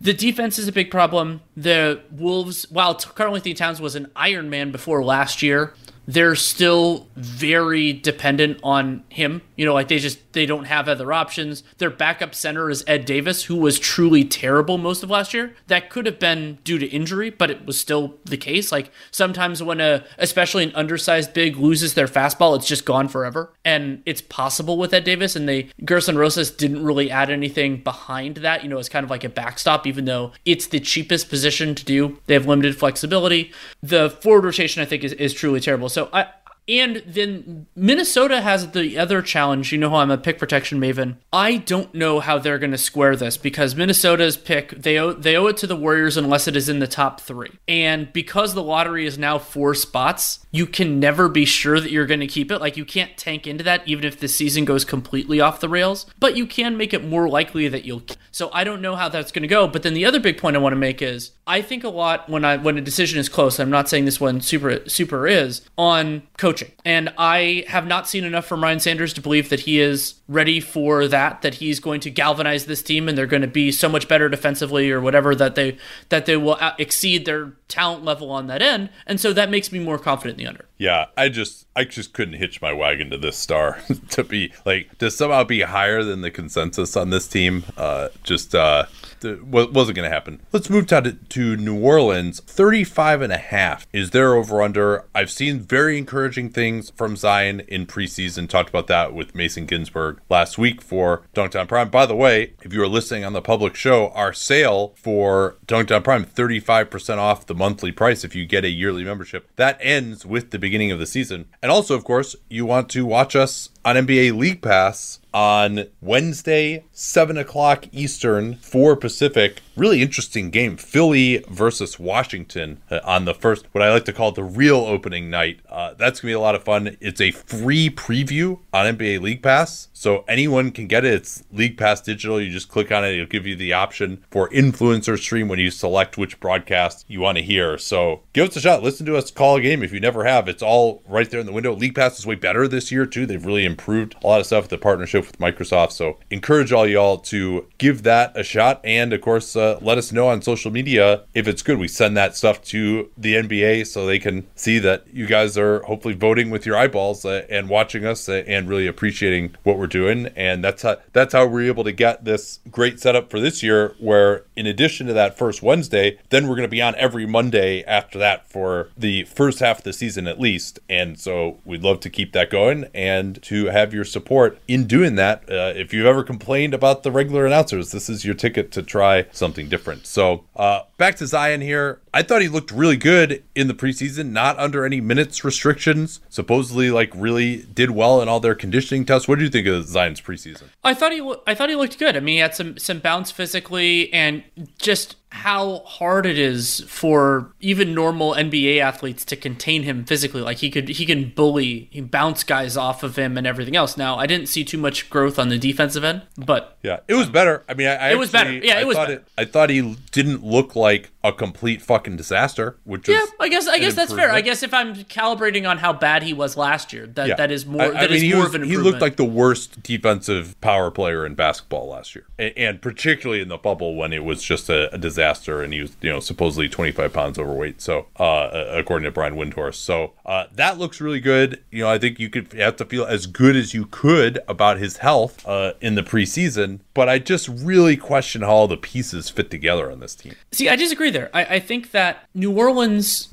The defense is a big problem. The Wolves, while Karl-Anthony Towns was an Iron Man before last year, they're still very dependent on him. You know, like they just they don't have other options. Their backup center is Ed Davis, who was truly terrible most of last year. That could have been due to injury, but it was still the case. Like sometimes when a especially an undersized big loses their fastball, it's just gone forever. And it's possible with Ed Davis and they Gersson Rosas didn't really add anything behind that. You know, it's kind of like a backstop, even though it's the cheapest position to do. They have limited flexibility. The forward rotation I think is, is truly terrible. So I, and then Minnesota has the other challenge. You know how I'm a pick protection maven. I don't know how they're going to square this because Minnesota's pick they owe they owe it to the Warriors unless it is in the top three. And because the lottery is now four spots, you can never be sure that you're going to keep it. Like you can't tank into that even if the season goes completely off the rails. But you can make it more likely that you'll. So I don't know how that's going to go. But then the other big point I want to make is I think a lot when I when a decision is close. I'm not saying this one super super is on coach coaching. And I have not seen enough from Ryan Saunders to believe that he is ready for that, that he's going to galvanize this team and they're going to be so much better defensively or whatever that they that they will uh, exceed their talent level on that end. And so that makes me more confident in the under. Yeah, I just I just couldn't hitch my wagon to this star to be like to somehow be higher than the consensus on this team. Uh just uh wasn't going to happen. Let's move to, to New Orleans. 35 and a half is their over under. I've seen very encouraging things from Zion in preseason. Talked about that with Mason Ginsberg last week for Dunked Prime. By the way, if you are listening on the public show, our sale for Dunked Prime, 35% off the monthly price if you get a yearly membership. That ends with the beginning of the season. And also, of course, you want to watch us on NBA League Pass on Wednesday, 7 o'clock Eastern, 4 Pacific. Really interesting game. Philly versus Washington uh, on the first, what I like to call the real opening night. Uh, that's going to be a lot of fun. It's a free preview on NBA League Pass. So anyone can get it. It's League Pass Digital. You just click on it. It'll give you the option for influencer stream when you select which broadcast you want to hear. So give us a shot. Listen to us call a game if you never have. It's all right there in the window. League Pass is way better this year, too. They've really improved a lot of stuff with the partnership with Microsoft. So encourage all y'all to give that a shot. And of course, uh, let us know on social media if it's good. We send that stuff to the NBA so they can see that you guys are hopefully voting with your eyeballs uh, and watching us uh, and really appreciating what we're doing. And that's how that's how we're able to get this great setup for this year. Where in addition to that first Wednesday, then we're going to be on every Monday after that for the first half of the season at least. And so we'd love to keep that going and to have your support in doing that. Uh, if you've ever complained about the regular announcers, this is your ticket to try something different. So uh, back to Zion here. I thought he looked really good in the preseason, not under any minutes restrictions. Supposedly, like really did well in all their conditioning tests. What do you think of Zion's preseason? I thought he, I thought he looked good. I mean, he had some some bounce physically, and just how hard it is for even normal NBA athletes to contain him physically. Like he could he can bully, he bounce guys off of him and everything else. Now I didn't see too much growth on the defensive end, but yeah, it was better. I mean, I, I it was actually, better. Yeah, it I was. Thought better. It, I thought he didn't look like a complete fucking disaster. Which yeah, I guess I guess that's fair. I guess if I'm calibrating on how bad he was last year, that yeah. that is more I, that is mean, more was, of an He looked like the worst defensive power player in basketball last year, and, and particularly in the bubble when it was just a, a disaster and he was you know supposedly 25 pounds overweight. So uh, according to Brian Windhorst, so uh, that looks really good. You know, I think you could have to feel as good as you could about his health uh, in the preseason, but I just really question how all the pieces fit together on this team. See, I disagree there. I, I think that New Orleans.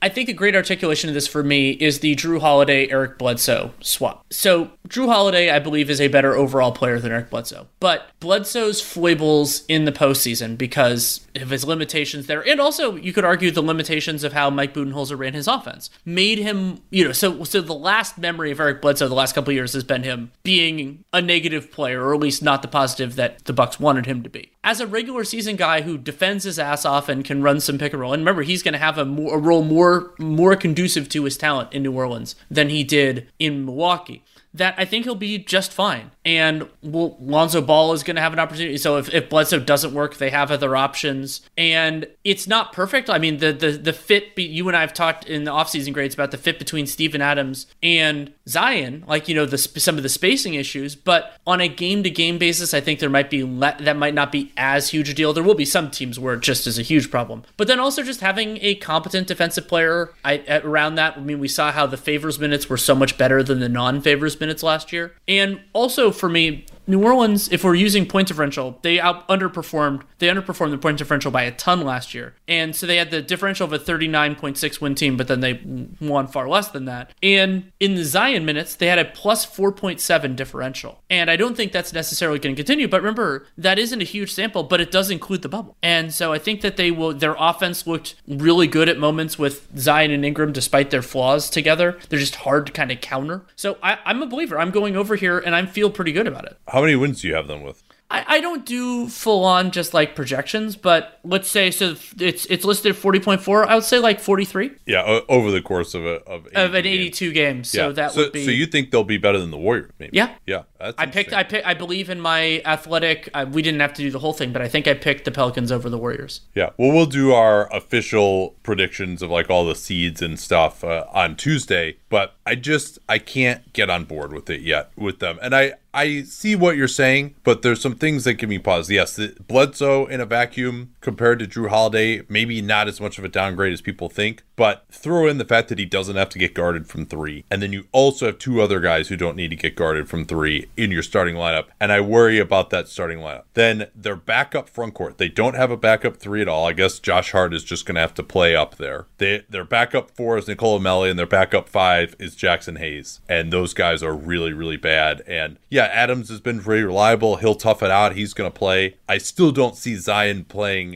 I think a great articulation of this for me is the Jrue Holiday Eric Bledsoe swap. So Jrue Holiday, I believe, is a better overall player than Eric Bledsoe, but Bledsoe's foibles in the postseason because of his limitations there, and also you could argue the limitations of how Mike Budenholzer ran his offense made him, you know, so so the last memory of Eric Bledsoe the last couple years has been him being a negative player, or at least not the positive that the Bucks wanted him to be. As a regular season guy who defends his ass off and can run some pick and roll, and remember he's going to have a, more, a role more more conducive to his talent in New Orleans than he did in Milwaukee that I think he'll be just fine. And well, Lonzo Ball is going to have an opportunity. So if, if Bledsoe doesn't work, they have other options. And it's not perfect. I mean, the the, the fit, be, you and I have talked in the offseason grades about the fit between Steven Adams and Zion, like, you know, the some of the spacing issues. But on a game to game basis, I think there might be, le- that might not be as huge a deal. There will be some teams where it just is a huge problem. But then also just having a competent defensive player I, around that. I mean, we saw how the favors minutes were so much better than the non favors minutes last year. And also for me, New Orleans, if we're using point differential, they out underperformed. They underperformed the point differential by a ton last year, and so they had the differential of a 39.6 win team, but then they won far less than that. And in the Zion minutes, they had a plus 4.7 differential, and I don't think that's necessarily going to continue. But remember, that isn't a huge sample, but it does include the bubble, and so I think that they will. Their offense looked really good at moments with Zion and Ingram, despite their flaws together. They're just hard to kind of counter. So I, I'm a believer. I'm going over here, and I feel pretty good about it. How many wins do you have them with? I, I don't do full on just like projections, but let's say so it's it's listed at forty point four. I would say like forty three. Yeah, o- over the course of a of, of an eighty two games. So yeah. that so, would be. So you think they'll be better than the Warriors? Maybe. Yeah. Yeah. That's I picked. I picked. I believe in my athletic. Uh, we didn't have to do the whole thing, but I think I picked the Pelicans over the Warriors. Yeah. Well, we'll do our official predictions of like all the seeds and stuff uh, on Tuesday, but I just I can't get on board with it yet with them, and I I see what you're saying, but there's some things that give me pause. Yes, the Bledsoe in a vacuum compared to Jrue Holiday, maybe not as much of a downgrade as people think, but throw in the fact that he doesn't have to get guarded from three. And then you also have two other guys who don't need to get guarded from three in your starting lineup. And I worry about that starting lineup. Then their backup front court, they don't have a backup three at all. I guess Josh Hart is just going to have to play up there. They, their backup four is Nicolo Melli, and their backup five is Jaxson Hayes. And those guys are really, really bad. And yeah, Adams has been very reliable. He'll tough it out. He's going to play. I still don't see Zion playing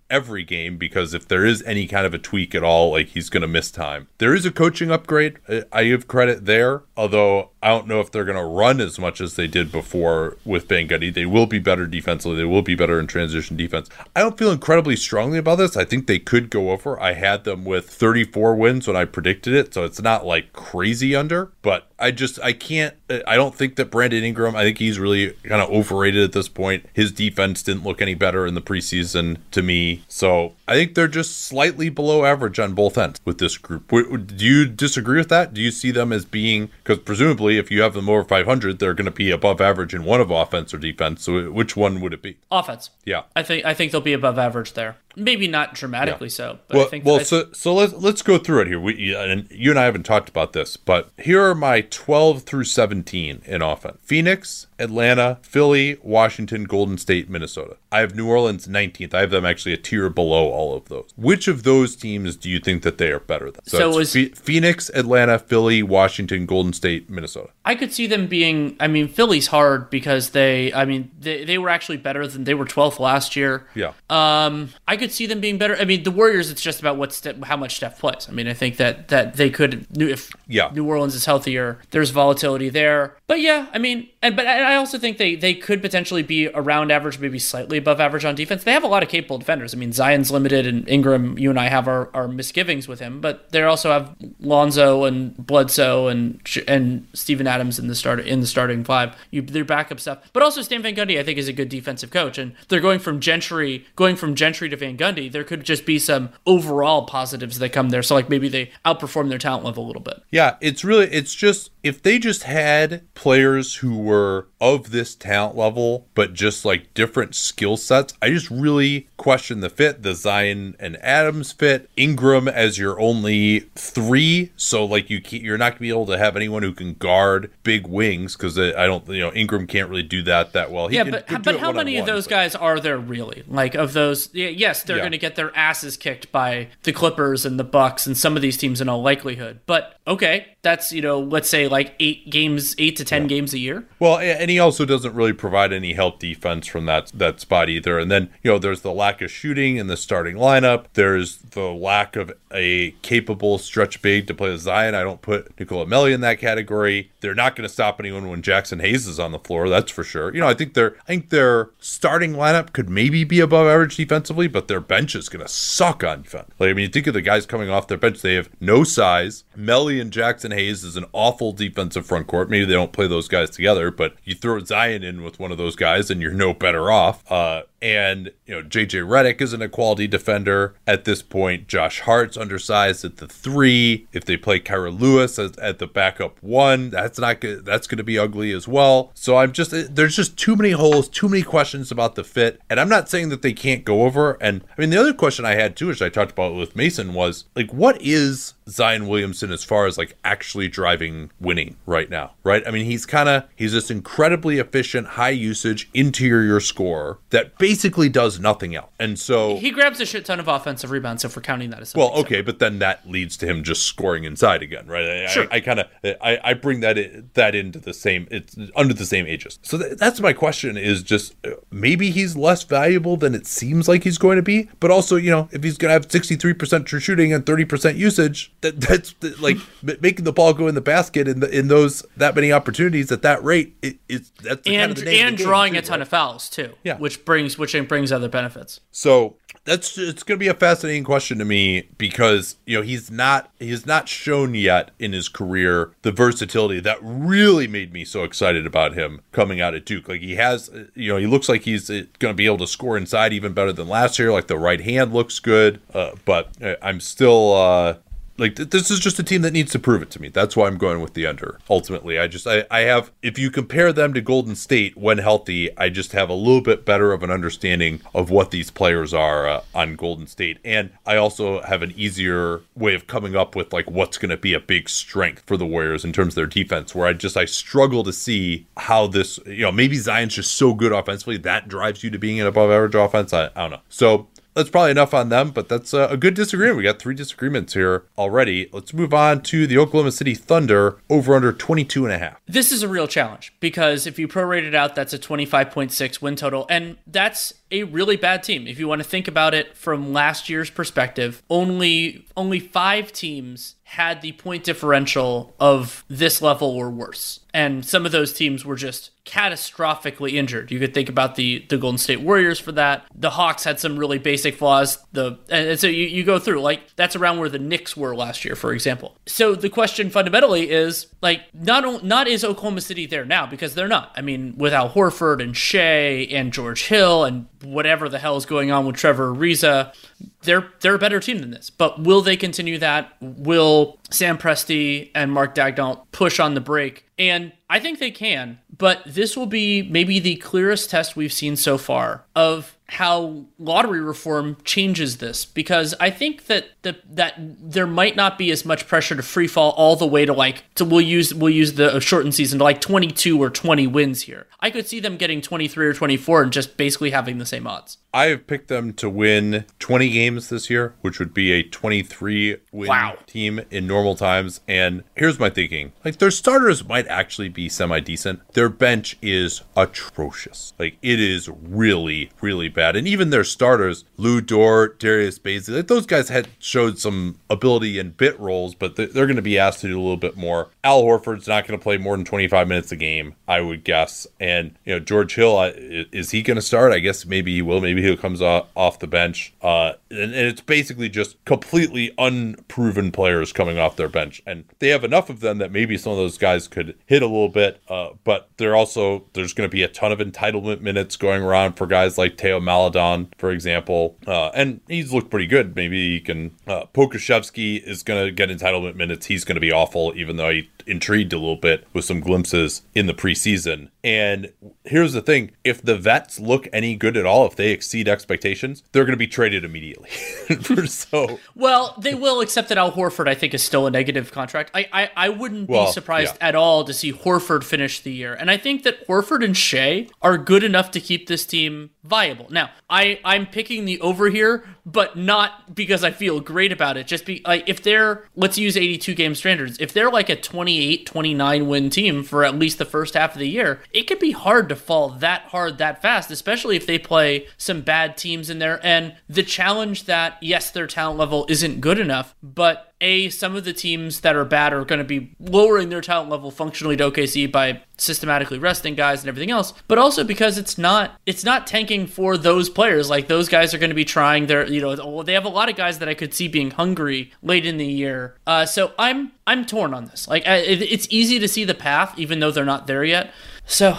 every game because if there is any kind of a tweak at all, like he's going to miss time. There is a coaching upgrade. Uh, I give credit there, although I don't know if they're going to run as much as they did before with Gundy. They will be better defensively. They will be better in transition defense. I don't feel incredibly strongly about this. I think they could go over. I had them with 34 wins when I predicted it, so it's not like crazy under, but I just I can't uh, I don't think that Brandon Ingram, I think he's really kind of overrated at this point. His defense didn't look any better in the preseason to me. So, I think they're just slightly below average on both ends with this group. Do you disagree with that? Do you see them as being cuz presumably if you have them over 500, they're going to be above average in one of offense or defense. So, which one would it be? Offense. Yeah. I think I think they'll be above average there. Maybe not dramatically yeah. so, but well, I think well, so so let's let's go through it here. We and you and I haven't talked about this, but here are my 12 through 17 in offense: Phoenix, Atlanta, Philly, Washington, Golden State, Minnesota. I have New Orleans 19th. I have them actually a tier below all of those. Which of those teams do you think that they are better than? So, so was F- Phoenix, Atlanta, Philly, Washington, Golden State, Minnesota. I could see them being. I mean, Philly's hard because they. I mean, they, they were actually better than they were 12th last year. Yeah. Um, I could see them being better. I mean, the Warriors. It's just about what Steph, how much Steph plays. I mean, I think that that they could. If yeah. New Orleans is healthier, there's volatility there. But yeah, I mean, and but I also think they they could potentially be around average, maybe slightly above average on defense. They have a lot of capable defenders. I mean, Zion's limited, and Ingram. You and I have our, our misgivings with him, but they also have Lonzo and Bledsoe and and Steven Adams in the start in the starting five. You their backup stuff, but also Stan Van Gundy. I think is a good defensive coach, and they're going from Gentry going from Gentry to Van Gundy. There could just be some overall positives that come there. So like maybe they outperform their talent level a little bit. Yeah, it's really it's just if they just had players who were of this talent level, but just like different skill sets, I just really question the fit. The Zion and Adams fit, Ingram as your only three, so like you can't, you're not gonna be able to have anyone who can guard big wings because I don't, you know, Ingram can't really do that that well. He yeah, can, but can but how many of those but... guys are there really? Like of those, yes, they're yeah. going to get their asses kicked by the Clippers and the Bucks and some of these teams in all likelihood. But okay, that's you know, let's say like eight games, eight to ten yeah. games a year. Well, and he also doesn't really provide any help defense from that that spot either. And then you know, there's the lack of shooting in the starting lineup. There's the lack of a capable stretch big to play Zion. I don't put Nicolò Melli in that category. They're not going to stop anyone when Jaxson Hayes is on the floor. That's for sure. You know, I think their I think their starting lineup could maybe be above average defensively, but their bench is going to suck on defense. Like I mean, you think of the guys coming off their bench. They have no size. Melli and Jaxson Hayes is an awful defensive front court. Maybe they don't play those guys together, but you throw Zion in with one of those guys, and you're no better off. Uh, and you know, JJ Redick isn't a quality defender at this point. Josh Hart's undersized at the three. If they play Kira Lewis as, at the backup one, that's not good. That's going to be ugly as well. So I'm just eh, there's just too many holes, too many questions about the fit. And I'm not saying that they can't go over. And I mean, the other question I had too, which I talked about with Mason, was like, what is Zion Williamson as far as like actually driving winning right now, right? I mean, he's kind of he's this incredibly efficient, high usage interior scorer that basically does nothing else. And so he grabs a shit ton of offensive rebounds. if we're counting that as well, okay, so. but then that leads to him just scoring inside again, right? I, sure. I, I kind of I, I bring that in, that into the same it's under the same ages. So th- that's my question is just uh, maybe he's less valuable than it seems like he's going to be, but also you know if he's going to have sixty three percent true shooting and thirty percent usage that that's like making the ball go in the basket in the, in those that many opportunities at that rate. It, it's that's and kind of and drawing too, a ton right? of fouls too. Yeah, which brings which brings other benefits. So that's it's going to be a fascinating question to me because you know he's not he's not shown yet in his career the versatility that really made me so excited about him coming out at Duke. Like he has, you know, he looks like he's uh, going to be able to score inside even better than last year. Like the right hand looks good, uh, but uh, I'm still uh, like this is just a team that needs to prove it to me. That's why I'm going with the under. Ultimately, I just I, I have if you compare them to Golden State when healthy, I just have a little bit better of an understanding of what these players are uh, on Golden State, and I also have an easier way of coming up with like what's going to be a big strength for the Warriors in terms of their defense. Where I just I struggle to see how this you know maybe Zion's just so good offensively that drives you to being an above average offense. I, I don't know. So that's probably enough on them, but that's a, a, good disagreement. We got three disagreements here already. Let's move on to the Oklahoma City Thunder over under 22 and a half. This is a real challenge because if you prorate it out, that's a 25.6 win total. And that's a really bad team. If you want to think about it from last year's perspective, only only 5 teams had the point differential of this level or worse. And some of those teams were just catastrophically injured. You could think about the the Golden State Warriors for that. The Hawks had some really basic flaws. The and so you, you go through like that's around where the Knicks were last year, for example. So the question fundamentally is like not not is Oklahoma City there now because they're not. I mean, without Horford and Shai and George Hill and whatever the hell is going on with Trevor Ariza, they're they're a better team than this. But will they continue that? Will Sam Presti and Mark Daigneault push on the break? And I think they can, but this will be maybe the clearest test we've seen so far of how lottery reform changes this because I think that the, that there might not be as much pressure to free fall all the way to like to we'll use we'll use the shortened season to like 22 or 20 wins here. I could see them getting 23 or 24 and just basically having the same odds. I have picked them to win 20 games this year, which would be a 23 win wow. team in normal times. And here's my thinking like, their starters might actually be semi decent. Their bench is atrocious. Like, it is really, really bad. And even their starters, Lu Dort, Darius Bazley, like, those guys had showed some ability in bit roles, but they're going to be asked to do a little bit more. Al Horford's not going to play more than 25 minutes a game, I would guess. And, you know, George Hill, is he going to start? I guess maybe he will. Maybe who comes off the bench. Uh, and, and, it's basically just completely unproven players coming off their bench. And they have enough of them that maybe some of those guys could hit a little bit. Uh, but they're also, there's going to be a ton of entitlement minutes going around for guys like Theo Maledon, for example. Uh, and he's looked pretty good. Maybe he can, uh, Pokusevski is going to get entitlement minutes. He's going to be awful, even though he intrigued a little bit with some glimpses in the preseason. And here's the thing if the vets look any good at all, if they exceed expectations, they're going to be traded immediately. so Well, they will, except that Al Horford, I think, is still a negative contract. I, I, I wouldn't well, be surprised yeah. at all to see Horford finish the year. And I think that Horford and Shai are good enough to keep this team viable. Now, I, I'm picking the over here but not because I feel great about it. Just be like, if they're, let's use 82 game standards, if they're like a 28, 29 win team for at least the first half of the year, it could be hard to fall that hard that fast, especially if they play some bad teams in there. And the challenge that, yes, their talent level isn't good enough, but a some of the teams that are bad are going to be lowering their talent level functionally to OKC by systematically resting guys and everything else, but also because it's not it's not tanking for those players. Like those guys are going to be trying their you know they have a lot of guys that I could see being hungry late in the year. Uh, so I'm I'm torn on this. Like it's easy to see the path, even though they're not there yet. So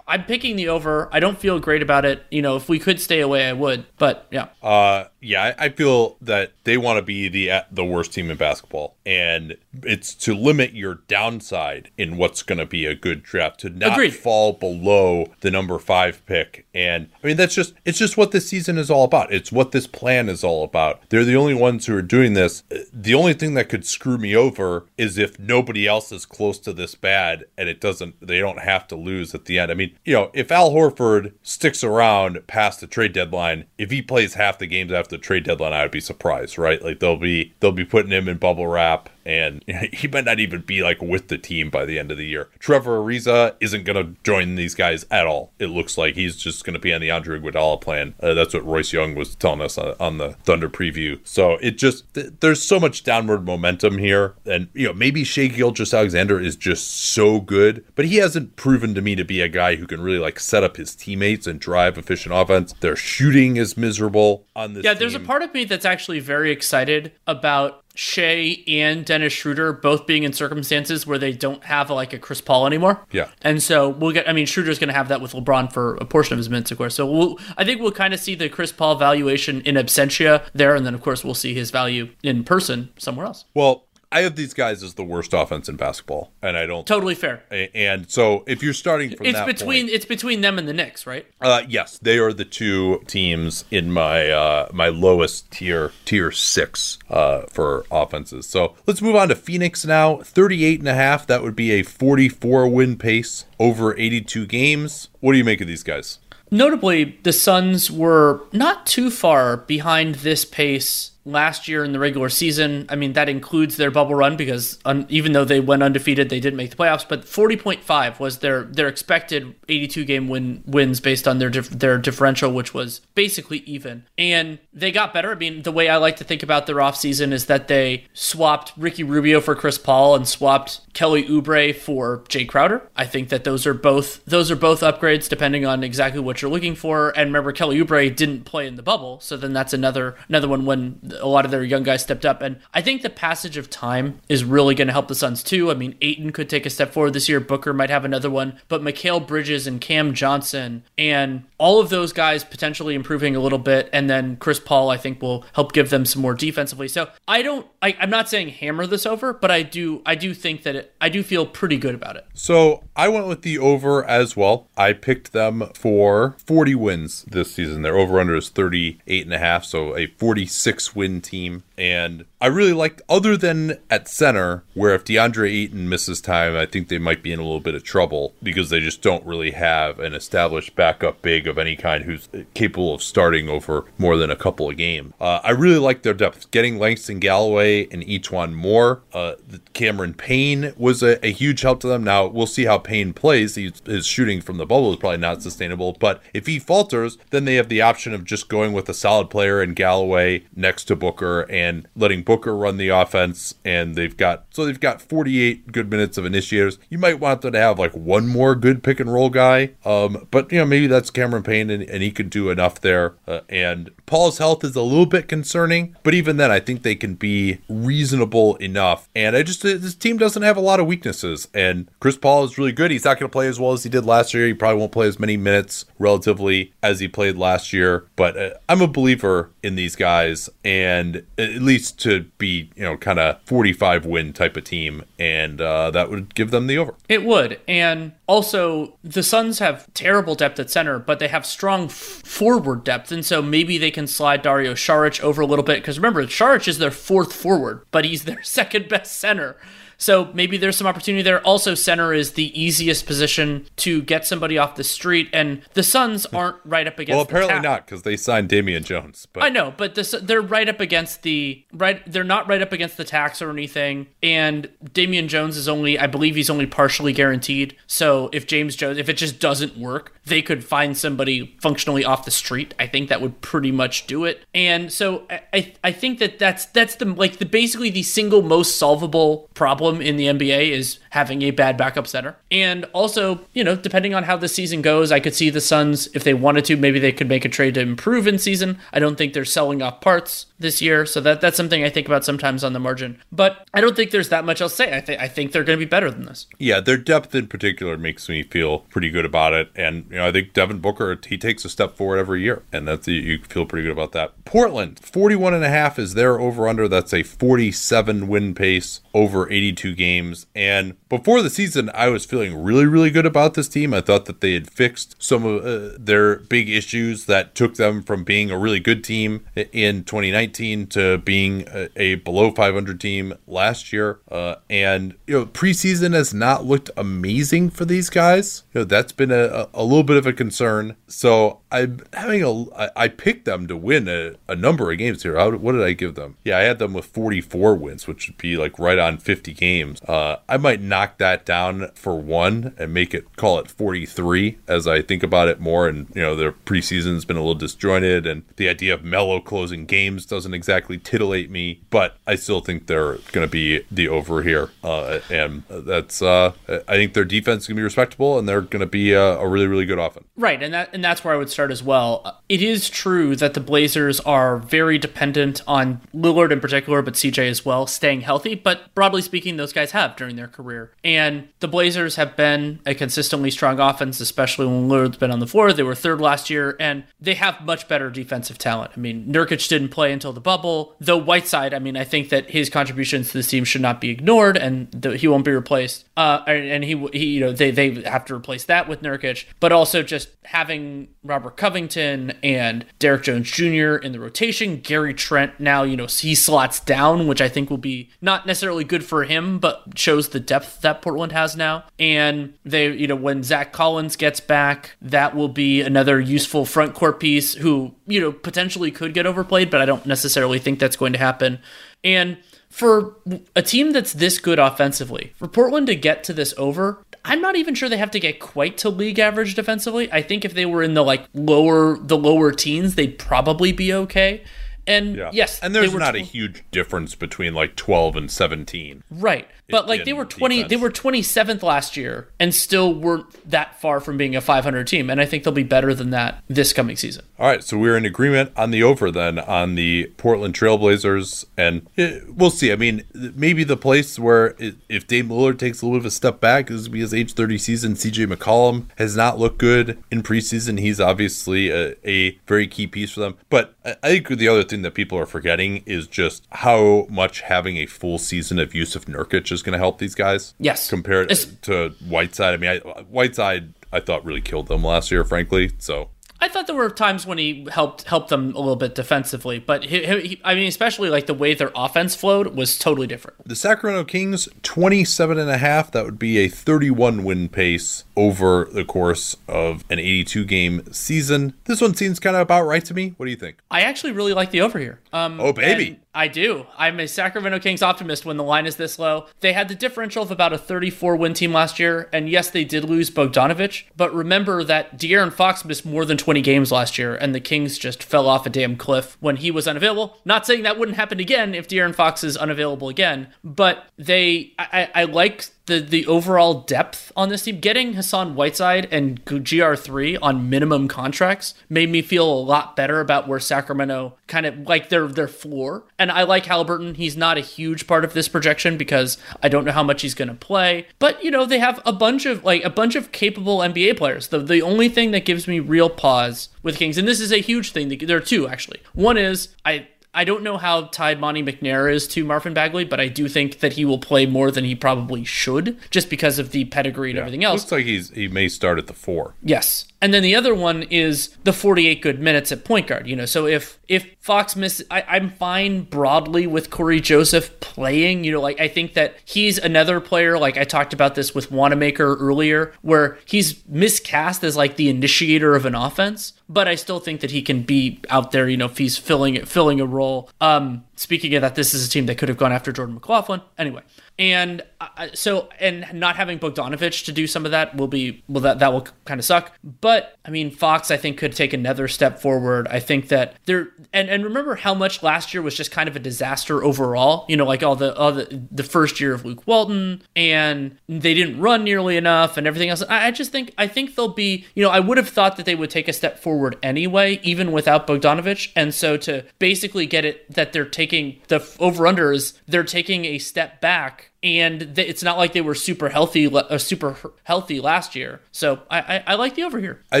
I'm picking the over. I don't feel great about it. You know, if we could stay away, I would. But yeah. Uh, yeah, I feel that they want to be the uh, the worst team in basketball, and it's to limit your downside in what's going to be a good draft to not Agreed. fall below the number five pick. And I mean, that's just it's just what this season is all about. It's what this plan is all about. They're the only ones who are doing this. Uh, the only thing that could screw me over is if nobody else is close to this bad, and it doesn't. They don't have to lose at the end. I mean, you know, if Al Horford sticks around past the trade deadline, if he plays half the games after the trade deadline, I would be surprised, right? Like they'll be they'll be putting him in bubble wrap and he might not even be like with the team by the end of the year. Trevor Ariza isn't going to join these guys at all. It looks like he's just going to be on the Andre Iguodala plan. Uh, that's what Royce Young was telling us on, on the Thunder preview. So it just th- there's so much downward momentum here, and you know maybe Shai Gilgeous-Alexander is just so good, but he hasn't proven to me to be a guy who can really like set up his teammates and drive efficient offense. Their shooting is miserable on this. Yeah. There's a part of me that's actually very excited about Shai and Dennis Schroeder both being in circumstances where they don't have like a Chris Paul anymore. Yeah. And so we'll get, I mean, Schroeder's going to have that with LeBron for a portion of his minutes, of course. So we'll, I think we'll kind of see the Chris Paul valuation in absentia there. And then, of course, we'll see his value in person somewhere else. Well, I have these guys as the worst offense in basketball, and I don't totally fair. And so if you're starting from it's between point, it's between them and the Knicks, right? Uh, yes, they are the two teams in my uh, my lowest tier tier six uh, for offenses. So let's move on to Phoenix now. 38 and a half. That would be a 44 win pace over 82 games. What do you make of these guys? Notably, the Suns were not too far behind this pace last year in the regular season. I mean, that includes their bubble run because un- even though they went undefeated, they didn't make the playoffs. But 40.5 was their their expected 82 game win wins based on their dif- their differential, which was basically even. And they got better. I mean, the way I like to think about their offseason is that they swapped Ricky Rubio for Chris Paul and swapped Kelly Oubre for Jae Crowder. I think that those are both those are both upgrades depending on exactly what you're looking for. And remember, Kelly Oubre didn't play in the bubble, so then that's another another one when a lot of their young guys stepped up. And I think the passage of time is really going to help the Suns too. I mean, Ayton could take a step forward this year. Booker might have another one, but Mikal Bridges and Cam Johnson and all of those guys potentially improving a little bit, and then Chris Paul, I think, will help give them some more defensively. So I don't, I, am not saying hammer this over, but I do, I do think that it, I do feel pretty good about it. So I went with the over as well. I picked them for 40 wins this season. Their over under is 38 and a half, so a 46 win team. And I really like, other than at center, where if DeAndre Ayton misses time, I think they might be in a little bit of trouble because they just don't really have an established backup big of any kind who's capable of starting over more than a couple of games. Uh, I really like their depth. Getting Langston Galloway and E'Twaun Moore, uh, Cameron Payne was a, a, huge help to them. Now, we'll see how Payne plays. He's, his shooting from the bubble is probably not sustainable, but if he falters, then they have the option of just going with a solid player in Galloway next to Booker and and letting Booker run the offense. And they've got so they've got 48 good minutes of initiators. You might want them to have like one more good pick and roll guy. Um, but you know maybe that's Cameron Payne and, and he could do enough there. Uh, and Paul's health is a little bit concerning, but even then I think they can be reasonable enough. And I just this team doesn't have a lot of weaknesses. And Chris Paul is really good. He's not going to play as well as he did last year. He probably won't play as many minutes relatively as he played last year. But uh, I'm a believer in these guys and at least to be, you know, kind of 45 win type of team. And uh, that would give them the over. It would. And also, the Suns have terrible depth at center, but they have strong f- forward depth. And so maybe they can slide Dario Saric over a little bit. Because remember, Saric is their fourth forward, but he's their second best center. So maybe there's some opportunity there. Also, center is the easiest position to get somebody off the street, and the Suns hmm. aren't right up against. Well, apparently the not because they signed Damian Jones. But I know, but this, they're right up against the right. They're not right up against the tax or anything. And Damian Jones is only, I believe, he's only partially guaranteed. So if James Jones, if it just doesn't work, they could find somebody functionally off the street. I think that would pretty much do it. And so I, I think that that's that's the like the basically the single most solvable problem in the NBA is having a bad backup center. And also, you know, depending on how the season goes, I could see the Suns if they wanted to, maybe they could make a trade to improve in season. I don't think they're selling off parts this year, so that that's something I think about sometimes on the margin. But I don't think there's that much else to say. I think I think they're going to be better than this. Yeah, their depth in particular makes me feel pretty good about it, and you know I think Devin Booker he takes a step forward every year, and that's you feel pretty good about that. Portland 41 and a half is their over under. That's a 47 win pace over 82 games, and before the season I was feeling really really good about this team. I thought that they had fixed some of uh, their big issues that took them from being a really good team in 2019 to being a, a below 500 team last year, uh, and you know preseason has not looked amazing for these guys. You know that's been a, a little bit of a concern. So I'm having a I, I picked them to win a, a number of games here. How, what did I give them? Yeah, I had them with 44 wins, which would be like right on 50 games. Uh, I might knock that down for one and make it call it 43 as I think about it more. And you know their preseason's been a little disjointed, and the idea of Melo closing games doesn't exactly titillate me, but I still think they're going to be the over here, uh, and that's uh, I think their defense is going to be respectable, and they're going to be a, a, really really good offense. Right, and that and that's where I would start as well. It is true that the Blazers are very dependent on Lillard in particular, but CJ as well, staying healthy. But broadly speaking, those guys have during their career, and the Blazers have been a consistently strong offense, especially when Lillard's been on the floor. They were third last year, and they have much better defensive talent. I mean, Nurkic didn't play until the bubble, though Whiteside. I mean, I think that his contributions to this team should not be ignored, and the, he won't be replaced. Uh, and he, he, you know, they they have to replace that with Nurkic, but also just having Robert Covington and Derrick Jones Jr. in the rotation. Gary Trent now, you know, he slots down, which I think will be not necessarily good for him, but shows the depth that Portland has now. And they, you know, when Zach Collins gets back, that will be another useful front court piece who, you know, potentially could get overplayed, but I don't necessarily think that's going to happen. And for a team that's this good offensively, for Portland to get to this over, I'm not even sure they have to get quite to league average defensively. I think if they were in the like lower the lower teens, they'd probably be okay. And yeah. yes, and there's not tw- a huge difference between like 12 and 17. Right. But like they were 20 defense. they were 27th last year and still weren't that far from being a 500 team and I think they'll be better than that this coming season. All right, so we're in agreement on the over then on the Portland Trailblazers and it, we'll see. I mean, maybe the place where it, if Dame Lillard takes a little bit of a step back is be his age 30 season. CJ McCollum has not looked good in preseason. He's obviously a, a very key piece for them. But I, think the other thing that people are forgetting is just how much having a full season of Jusuf Nurkic is going to help these guys. Yes. Compared it's, to Whiteside. I mean, I, Whiteside, I thought really killed them last year, frankly. So I thought there were times when he helped helped them a little bit defensively, but he, he, I mean, especially like the way their offense flowed was totally different. The Sacramento Kings 27 and a half, that would be a 31 win pace over the course of an 82 game season. This one seems kind of about right to me. What do you think? I actually really like the over here. Um, oh baby. I do. I'm a Sacramento Kings optimist when the line is this low. They had the differential of about a 34 win team last year, and yes, they did lose Bogdanovic, but remember that De'Aaron Fox missed more than 20 games last year, and the Kings just fell off a damn cliff when he was unavailable. Not saying that wouldn't happen again if De'Aaron Fox is unavailable again, but they, I, I like the the overall depth on this team. Getting Hassan Whiteside and GR3 on minimum contracts made me feel a lot better about where Sacramento kind of like their their floor. And I like Halliburton. He's not a huge part of this projection because I don't know how much he's going to play. But you know they have a bunch of like a bunch of capable NBA players. The the only thing that gives me real pause with Kings, and this is a huge thing. There are two actually. One is I I don't know how tied Monte McNair is to Marvin Bagley, but I do think that he will play more than he probably should, just because of the pedigree and yeah. everything else. Looks like he's he may start at the four. Yes, and then the other one is the 48 good minutes at point guard. You know, so if if Fox misses, I, I'm fine broadly with Cory Joseph playing. You know, like I think that he's another player. Like I talked about this with Wanamaker earlier, where he's miscast as like the initiator of an offense, but I still think that he can be out there. You know, if he's filling filling a role. Um, speaking of that, this is a team that could have gone after Jordan McLaughlin anyway. And uh, so, and not having Bogdanovic to do some of that will be well. That that will kind of suck. But I mean, Fox I think could take another step forward. I think that there and and remember how much last year was just kind of a disaster overall. You know, like all the all the the first year of Luke Walton, and they didn't run nearly enough, and everything else. I, I just think I think they'll be. You know, I would have thought that they would take a step forward anyway, even without Bogdanovic. And so to basically get it that they're taking the over under is they're taking a step back back and th- it's not like they were super healthy, uh, super healthy last year. So I, I, I, like the over here. I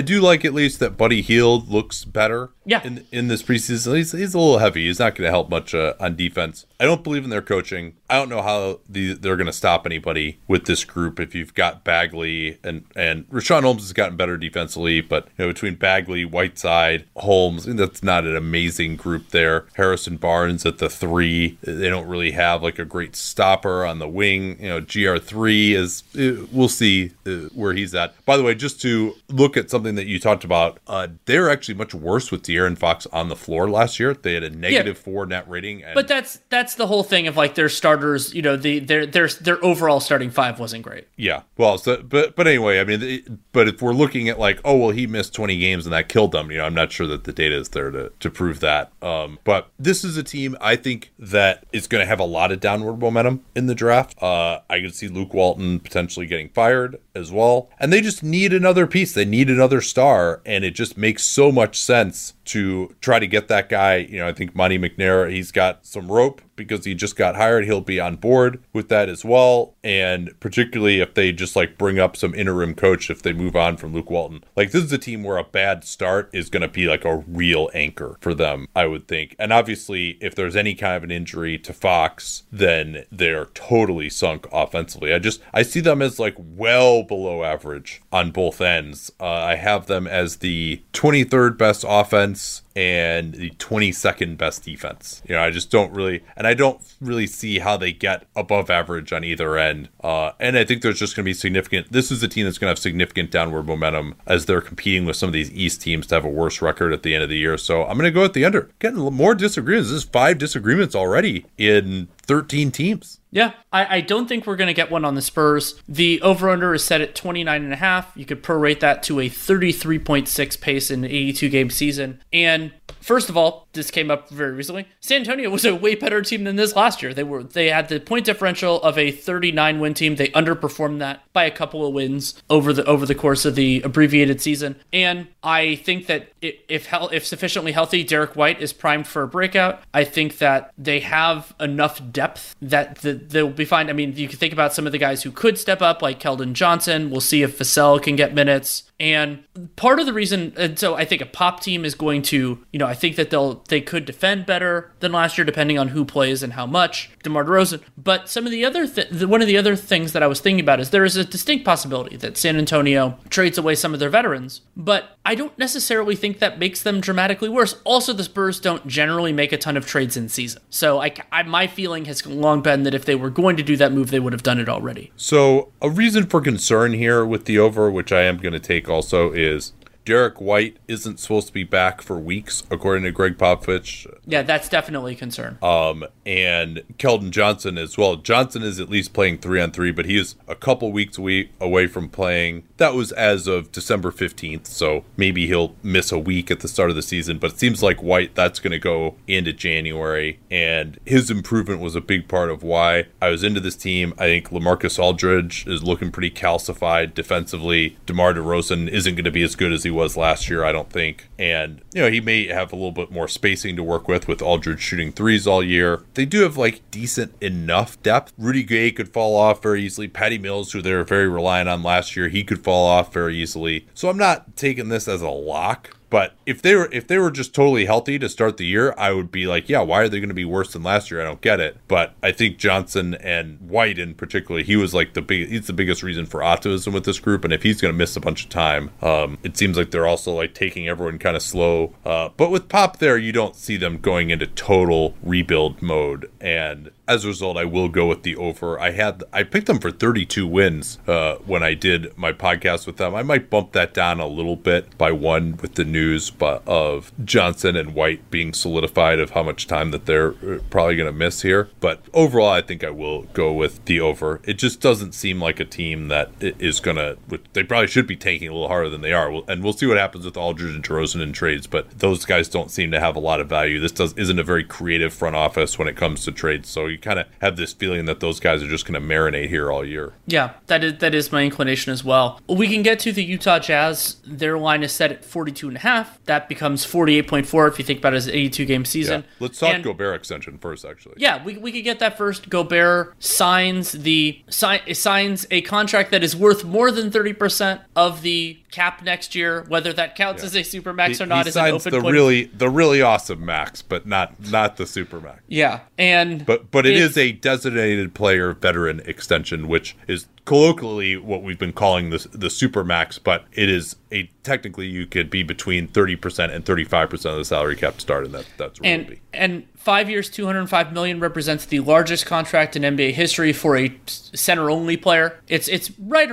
do like at least that Buddy Hield looks better. Yeah. In in this preseason, he's, he's a little heavy. He's not going to help much uh, on defense. I don't believe in their coaching. I don't know how the, they're going to stop anybody with this group. If you've got Bagley and and Richaun Holmes has gotten better defensively, but you know between Bagley, Whiteside, Holmes, that's not an amazing group there. Harrison Barnes at the three, they don't really have like a great stopper on the wing. You know, GR3 is, uh, we'll see uh, where he's at. By the way, just to look at something that you talked about, uh, they're actually much worse with De'Aaron Fox on the floor last year. They had a negative yeah. four net rating. And- but that's that's the whole thing of like their starters, you know, the their their their overall starting five wasn't great. Yeah. Well, so, but but anyway, I mean, but if we're looking at like, oh well, he missed 20 games and that killed them, you know, I'm not sure that the data is there to to prove that. Um, but this is a team I think that is going to have a lot of downward momentum in the draft draft. Uh, I could see Luke Walton potentially getting fired as well. And they just need another piece. They need another star. And it just makes so much sense to try to get that guy. You know, I think Monte McNair, he's got some rope because he just got hired. He'll be on board with that as well. And particularly if they just like bring up some interim coach if they move on from Luke Walton. Like this is a team where a bad start is going to be like a real anchor for them, I would think. And obviously, if there's any kind of an injury to Fox, then they're totally sunk offensively. I just I see them as like well below average on both ends. Uh, I have them as the 23rd best offense and the 22nd best defense. You know, I just don't really, and I don't really see how they get above average on either end. Uh, and I think there's just going to be significant. This is a team that's going to have significant downward momentum as they're competing with some of these East teams to have a worse record at the end of the year. So I'm going to go at the under. Getting more disagreements. This is five disagreements already in 13 teams. Yeah, I, I don't think we're going to get one on the Spurs. The over under is set at 29 and a half. You could prorate that to a 33.6 pace in an 82 game season. And first of all, this came up very recently. San Antonio was a way better team than this last year. They were they had the point differential of a 39 win team. They underperformed that by a couple of wins over the over the course of the abbreviated season. And I think that if if sufficiently healthy, Derrick White is primed for a breakout. I think that they have enough depth that the, they'll be fine. I mean, you can think about some of the guys who could step up, like Keldon Johnson. We'll see if Vassell can get minutes. And part of the reason, and so I think a pop team is going to, you know, I think that they'll they could defend better than last year, depending on who plays and how much. DeMar DeRozan. But some of the other, th- one of the other things that I was thinking about is there is a distinct possibility that San Antonio trades away some of their veterans, but I don't necessarily think that makes them dramatically worse. Also, the Spurs don't generally make a ton of trades in season, so I, I my feeling has long been that if they were going to do that move, they would have done it already. So a reason for concern here with the over, which I am going to take also, is Derrick White isn't supposed to be back for weeks, according to Gregg Popovich. Yeah, that's definitely a concern. Um, and Keldon Johnson as well. Johnson is at least playing three on three, but he is a couple weeks away from playing. That was as of December 15th, so maybe he'll miss a week at the start of the season. But it seems like White, that's going to go into January. And his improvement was a big part of why I was into this team. I think Lamarcus Aldridge is looking pretty calcified defensively. DeMar DeRozan isn't going to be as good as he was last year, I don't think. And, you know, he may have a little bit more spacing to work with, with Aldridge shooting threes all year. They do have like decent enough depth. Rudy Gay could fall off very easily. Patty Mills, who they were very reliant on last year, he could fall off very easily. So I'm not taking this as a lock But if they were if they were just totally healthy to start the year, I would be like, yeah, why are they going to be worse than last year? I don't get it. But I think Johnson and White in particular, he was like the big he's the biggest reason for optimism with this group. And if he's going to miss a bunch of time, um, it seems like they're also like taking everyone kind of slow. Uh, but with Pop there, you don't see them going into total rebuild mode. And as a result, I will go with the over. I had I picked them for 32 wins uh, when I did my podcast with them. I might bump that down a little bit by one with the news but of Johnson and White being solidified of how much time that they're uh, probably going to miss here. But overall, I think I will go with the over. It just doesn't seem like a team that is going to. They probably should be tanking a little harder than they are, and we'll see what happens with Aldridge and DeRozan in trades. But those guys don't seem to have a lot of value. This does isn't a very creative front office when it comes to trades, so you kind of have this feeling that those guys are just going to marinate here all year. Yeah, that is that is my inclination as well. We can get to the Utah Jazz. Their line is set at 42 and a half. That becomes 48.4 if you think about it as an 82 game season. Yeah. Let's talk and, Gobert extension first, actually. Yeah, we, we could get that first. Gobert signs the si- signs a contract that is worth more than 30% of the cap next year. Whether that counts yeah. as a super max he, or not is an open the point. really the really awesome max, but not not the super max. Yeah, and but but it is a designated player veteran extension, which is colloquially what we've been calling the the super max, but it is a technically you could be between 30% and 35% of the salary cap to start and that that's where and, and five years 205 million represents the largest contract in nba history for a center only player it's it's right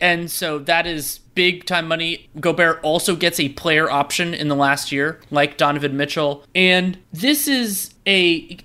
and so that is big time money. Gobert also gets a player option in the last year like donovan mitchell. And this is a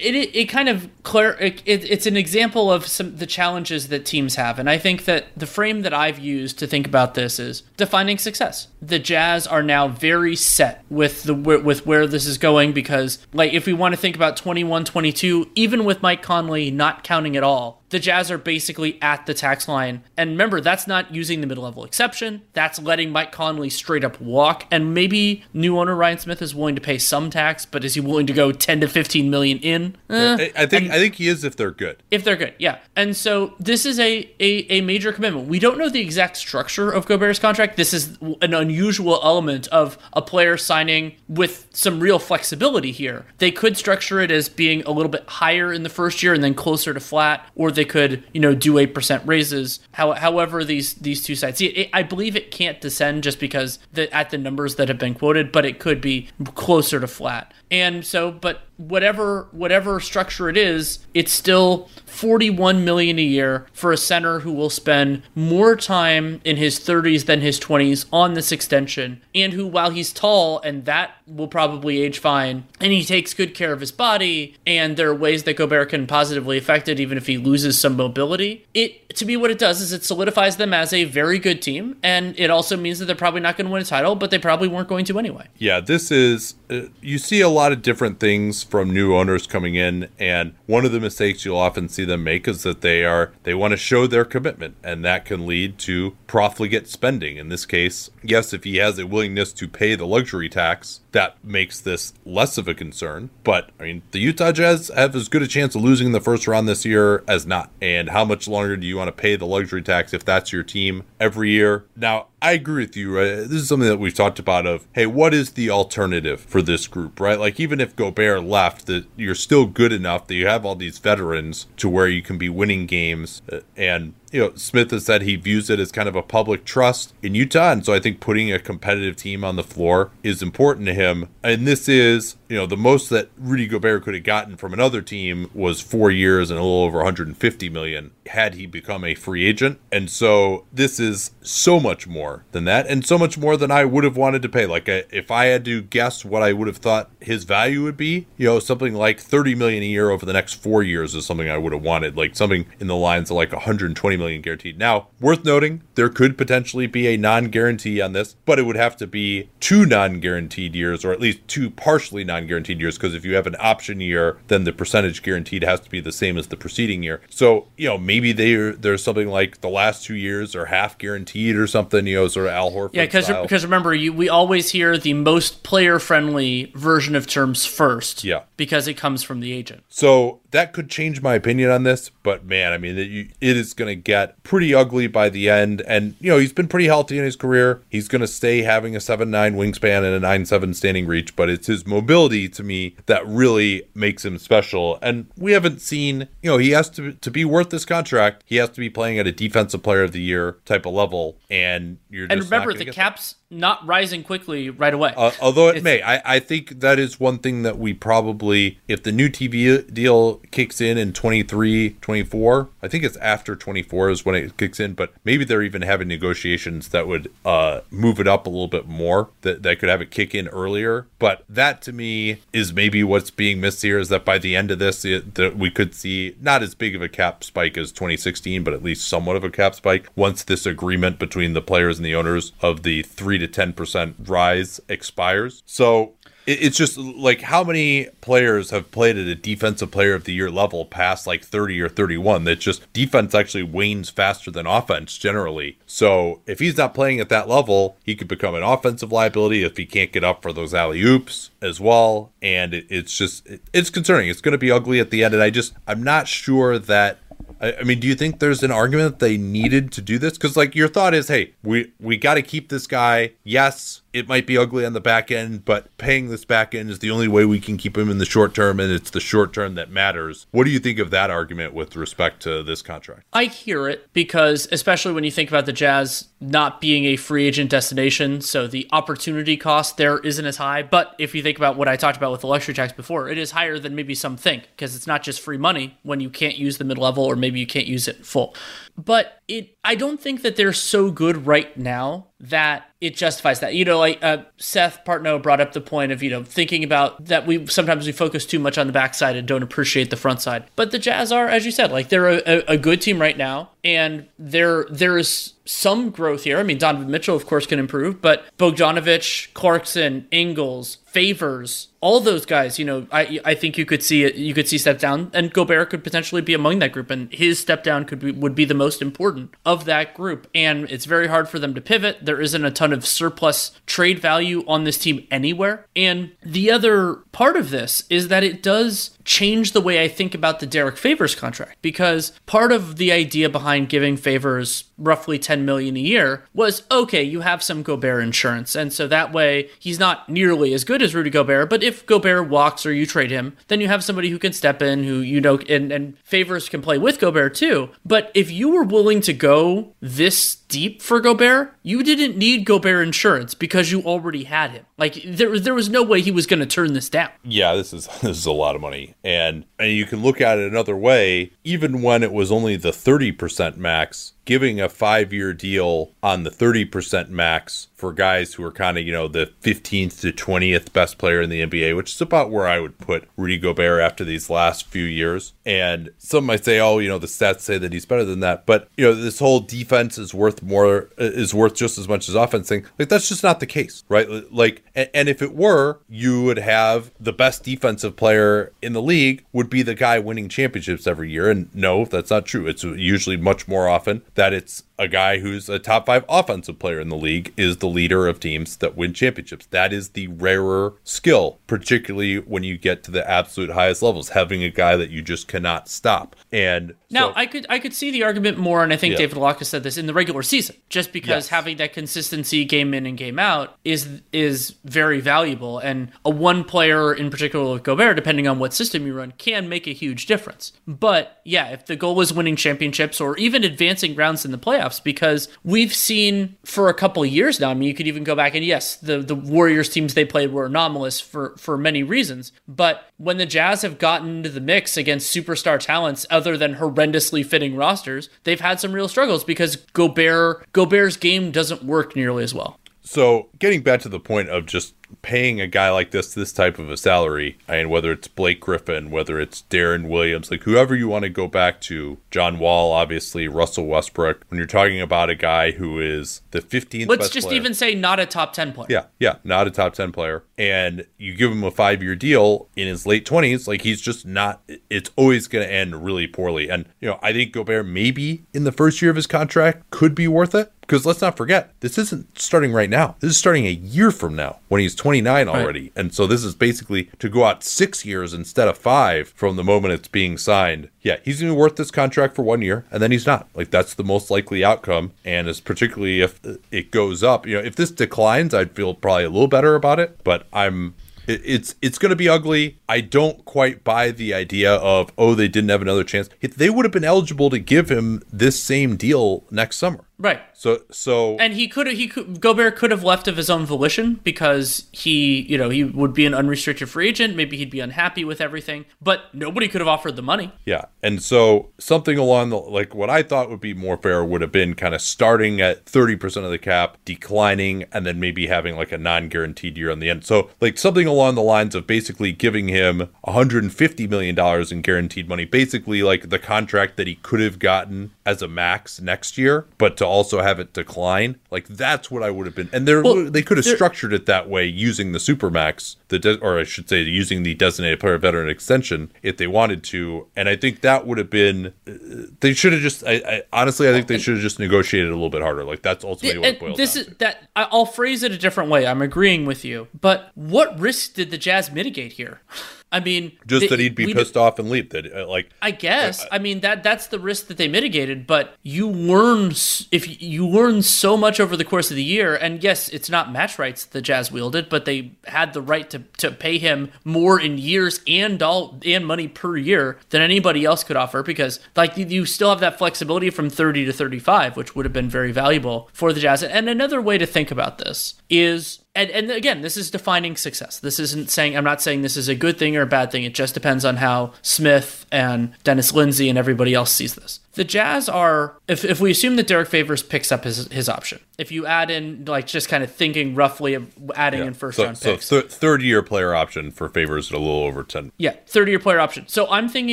it, it, kind of clear it, it's an example of some the challenges that teams have. And i think that the frame that i've used to think about this is defining success. The jazz are now very set with the with where this is going because like if we want to think about 21 22 even with mike conley not counting at all the Jazz are basically at the tax line. And remember, that's not using the mid level exception. That's letting Mike Conley straight up walk. And maybe new owner Ryan Smith is willing to pay some tax, but is he willing to go 10 to 15 million in? Eh. I think and I think he is if they're good. If they're good, yeah. And so this is a, a, a major commitment. We don't know the exact structure of Gobert's contract. This is an unusual element of a player signing with some real flexibility here. They could structure it as being a little bit higher in the first year and then closer to flat, or they could, you know, do eight percent raises. How, however, these these two sides, it, I believe it can't descend just because the, at the numbers that have been quoted, but it could be closer to flat. And so, but whatever whatever structure it is, it's still 41 million a year for a center who will spend more time in his 30s than his 20s on this extension and who while he's tall and that will probably age fine and he takes good care of his body and there are ways that Gobert can positively affect it even if he loses some mobility. It to me what it does is it solidifies them as a very good team and it also means that they're probably not going to win a title but they probably weren't going to anyway. Yeah, this is uh, you see a lot of different things from new owners coming in and one of the mistakes you'll often see them make is that they are they want to show their commitment and that can lead to profligate spending. In this case yes if he has a willingness to pay the luxury tax that makes this less of a concern but i mean the utah jazz have as good a chance of losing in the first round this year as not. And how much longer do you want to pay the luxury tax if that's your team every year? Now I agree with you. Right? This is something that we've talked about. Of hey, what is the alternative for this group? Right? Like even if Gobert left, that you're still good enough that you have all these veterans to where you can be winning games uh, and you know, Smith has said he views it as kind of a public trust in Utah. And so I think putting a competitive team on the floor is important to him. And this is, you know, the most that Rudy Gobert could have gotten from another team was four years and a little over 150 million had he become a free agent. And so this is so much more than that and so much more than I would have wanted to pay. Like if I had to guess what I would have thought his value would be, you know, something like 30 million a year over the next four years is something I would have wanted. Like something in the lines of like 120 million guaranteed. Now, worth noting, there could potentially be a non-guarantee on this, but it would have to be two non-guaranteed years, or at least two partially non-guaranteed years, because if you have an option year, then the percentage guaranteed has to be the same as the preceding year. So, you know, maybe they there's something like the last two years are half guaranteed or something, you know, sort of Al Horford. Yeah, because because remember, you we always hear the most player-friendly version of terms first. Yeah, because it comes from the agent. So that could change my opinion on this, but man, I mean, it, it is going to get pretty ugly by the end. And, you know, he's been pretty healthy in his career. He's going to stay having a 7 9 wingspan and a 9 7 standing reach, but it's his mobility to me that really makes him special. And we haven't seen, you know, he has to, to be worth this contract, he has to be playing at a defensive player of the year type of level. And you're And remember, the cap's that. Not rising quickly right away. Uh, although it it's, may. I, I think that is one thing that we probably, if the new TV deal kicks in in 23, 24, I think it's after 24 is when it kicks in, but maybe they're even having negotiations that would uh, move it up a little bit more, that, that could have it kick in earlier. But that to me is maybe what's being missed here is that by the end of this, it, that we could see not as big of a cap spike as 2016, but at least somewhat of a cap spike once this agreement between the players and the owners of the 3 to 10% rise expires. So it's just like how many players have played at a defensive player of the year level past like 30 or 31 that just defense actually wanes faster than offense generally. So if he's not playing at that level he could become an offensive liability if he can't get up for those alley oops as well. And it's just it's concerning. It's going to be ugly at the end. And i just i'm not sure that I, mean, do you think there's an argument that they needed to do this? Because like your thought is, hey, we we got to keep this guy. Yes, it might be ugly on the back end, but paying this back end is the only way we can keep him in the short term, and it's the short term that matters. What do you think of that argument with respect to this contract? I hear it because, especially when you think about the Jazz not being a free agent destination, so the opportunity cost there isn't as high. But if you think about what I talked about with the luxury tax before, it is higher than maybe some think because it's not just free money when you can't use the mid level or maybe you can't use it full. But it, I don't think that they're so good right now that it justifies that. You know, like uh, Seth Partnow brought up the point of you know thinking about that we sometimes we focus too much on the backside and don't appreciate the front side. But the Jazz are, as you said, like they're a, a good team right now, and there there is some growth here. I mean, Donovan Mitchell, of course, can improve, but Bogdanovic, Clarkson, Ingles, Favors, all those guys, you know, I I think you could see it. You could see step down, and Gobert could potentially be among that group, and his step down could be would be the most important of that group. And it's very hard for them to pivot. There isn't a ton of surplus trade value on this team anywhere. And the other part of this is that it does change the way I think about the Derrick Favors contract because part of the idea behind giving Favors roughly 10 million a year was okay, you have some Gobert insurance and so that way he's not nearly as good as Rudy Gobert, but if Gobert walks or you trade him, then you have somebody who can step in who you know and, and Favors can play with Gobert too. But if you were willing to go this deep for Gobert, you didn't need Gobert insurance because you already had him. Like there there was no way he was going to turn this down. Yeah, this is this is a lot of money. And and you can look at it another way, even when it was only the 30% max, giving a 5-year deal on the 30% max for guys who are kind of, you know, the 15th to 20th best player in the NBA, which is about where I would put Rudy Gobert after these last few years. And some might say, oh, you know, the stats say that he's better than that. But, you know, this whole defense is worth more, uh, is worth just as much as offense thing. Like, that's just not the case, right? Like, and if it were, you would have the best defensive player in the league would be the guy winning championships every year. And no, that's not true. It's usually much more often that it's a guy who's a top five offensive player in the league is the leader of teams that win championships. That is the rarer skill, particularly when you get to the absolute highest levels, having a guy that you just cannot stop. And now so, I could I could see the argument more, and I think yeah. David Locke has said this in the regular season, just because yes. having that consistency game in and game out is is very valuable. And a one player in particular with Gobert, depending on what system you run, can make a huge difference. But yeah, if the goal is winning championships or even advancing rounds in the playoffs playoffs because we've seen for a couple years now. I mean, you could even go back and yes, the the Warriors teams they played were anomalous for for many reasons, but when the Jazz have gotten into the mix against superstar talents other than horrendously fitting rosters, they've had some real struggles because Gobert Gobert's game doesn't work nearly as well. So, getting back to the point of just paying a guy like this this type of a salary, and whether it's Blake Griffin, whether it's Deron Williams, like whoever you want to go back to, John Wall, obviously Russell Westbrook. When you're talking about a guy who is the 15th, let's just player, even say not a top 10 player. Yeah, yeah, not a top 10 player, and you give him a five year deal in his late 20s, like he's just not. It's always going to end really poorly. And you know, I think Gobert maybe in the first year of his contract could be worth it because let's not forget, this isn't starting right now. This is starting a year from now when he's 29 already. Right. And so this is basically to go out six years instead of five from the moment it's being signed. Yeah, he's going to be worth this contract for one year, and then he's not. Like that's the most likely outcome, and is particularly if it goes up. You know, if this declines, I'd feel probably a little better about it. But I'm it's it's going to be ugly. I don't quite buy the idea of oh they didn't have another chance. They would have been eligible to give him this same deal next summer. Right. So so and he could have, he could Gobert could have left of his own volition because he you know he would be an unrestricted free agent. Maybe he'd be unhappy with everything, but nobody could have offered the money. Yeah, and so something along the like what I thought would be more fair would have been kind of starting at thirty percent of the cap, declining, and then maybe having like a non-guaranteed year on the end. So like something along the lines of basically giving him one hundred and fifty million dollars in guaranteed money, basically like the contract that he could have gotten as a max next year, but to also have it decline. Like that's what I would have been. And they well, they could have structured it that way using the supermax, the de- or I should say using the designated player veteran extension if they wanted to. And I think that would have been. Uh, they should have just. I, I, honestly, I think they should have just negotiated a little bit harder. Like that's ultimately what it boils this down is to. that. I'll phrase it a different way. I'm agreeing with you, but what risk did the Jazz mitigate here? I mean, just that he'd be pissed off and leave. That uh, like, I guess. I, I, mean that that's the risk that they mitigated. But you learn if you learn so much over the course of the year. And yes, it's not match rights the Jazz wielded, but they had the right to to pay him more in years and all and money per year than anybody else could offer because like you still have that flexibility from 30 to 35, which would have been very valuable for the Jazz. And another way to think about this is and, and again, this is defining success. This isn't saying I'm not saying this is a good thing or a bad thing. It just depends on how Smith and Dennis Lindsey and everybody else sees this. The Jazz are, if, if we assume that Derrick Favors picks up his his option, if you add in like just kind of thinking roughly of adding yeah. in first so, round so picks, th- third year player option for Favors at a little over ten. Yeah, third year player option. So I'm thinking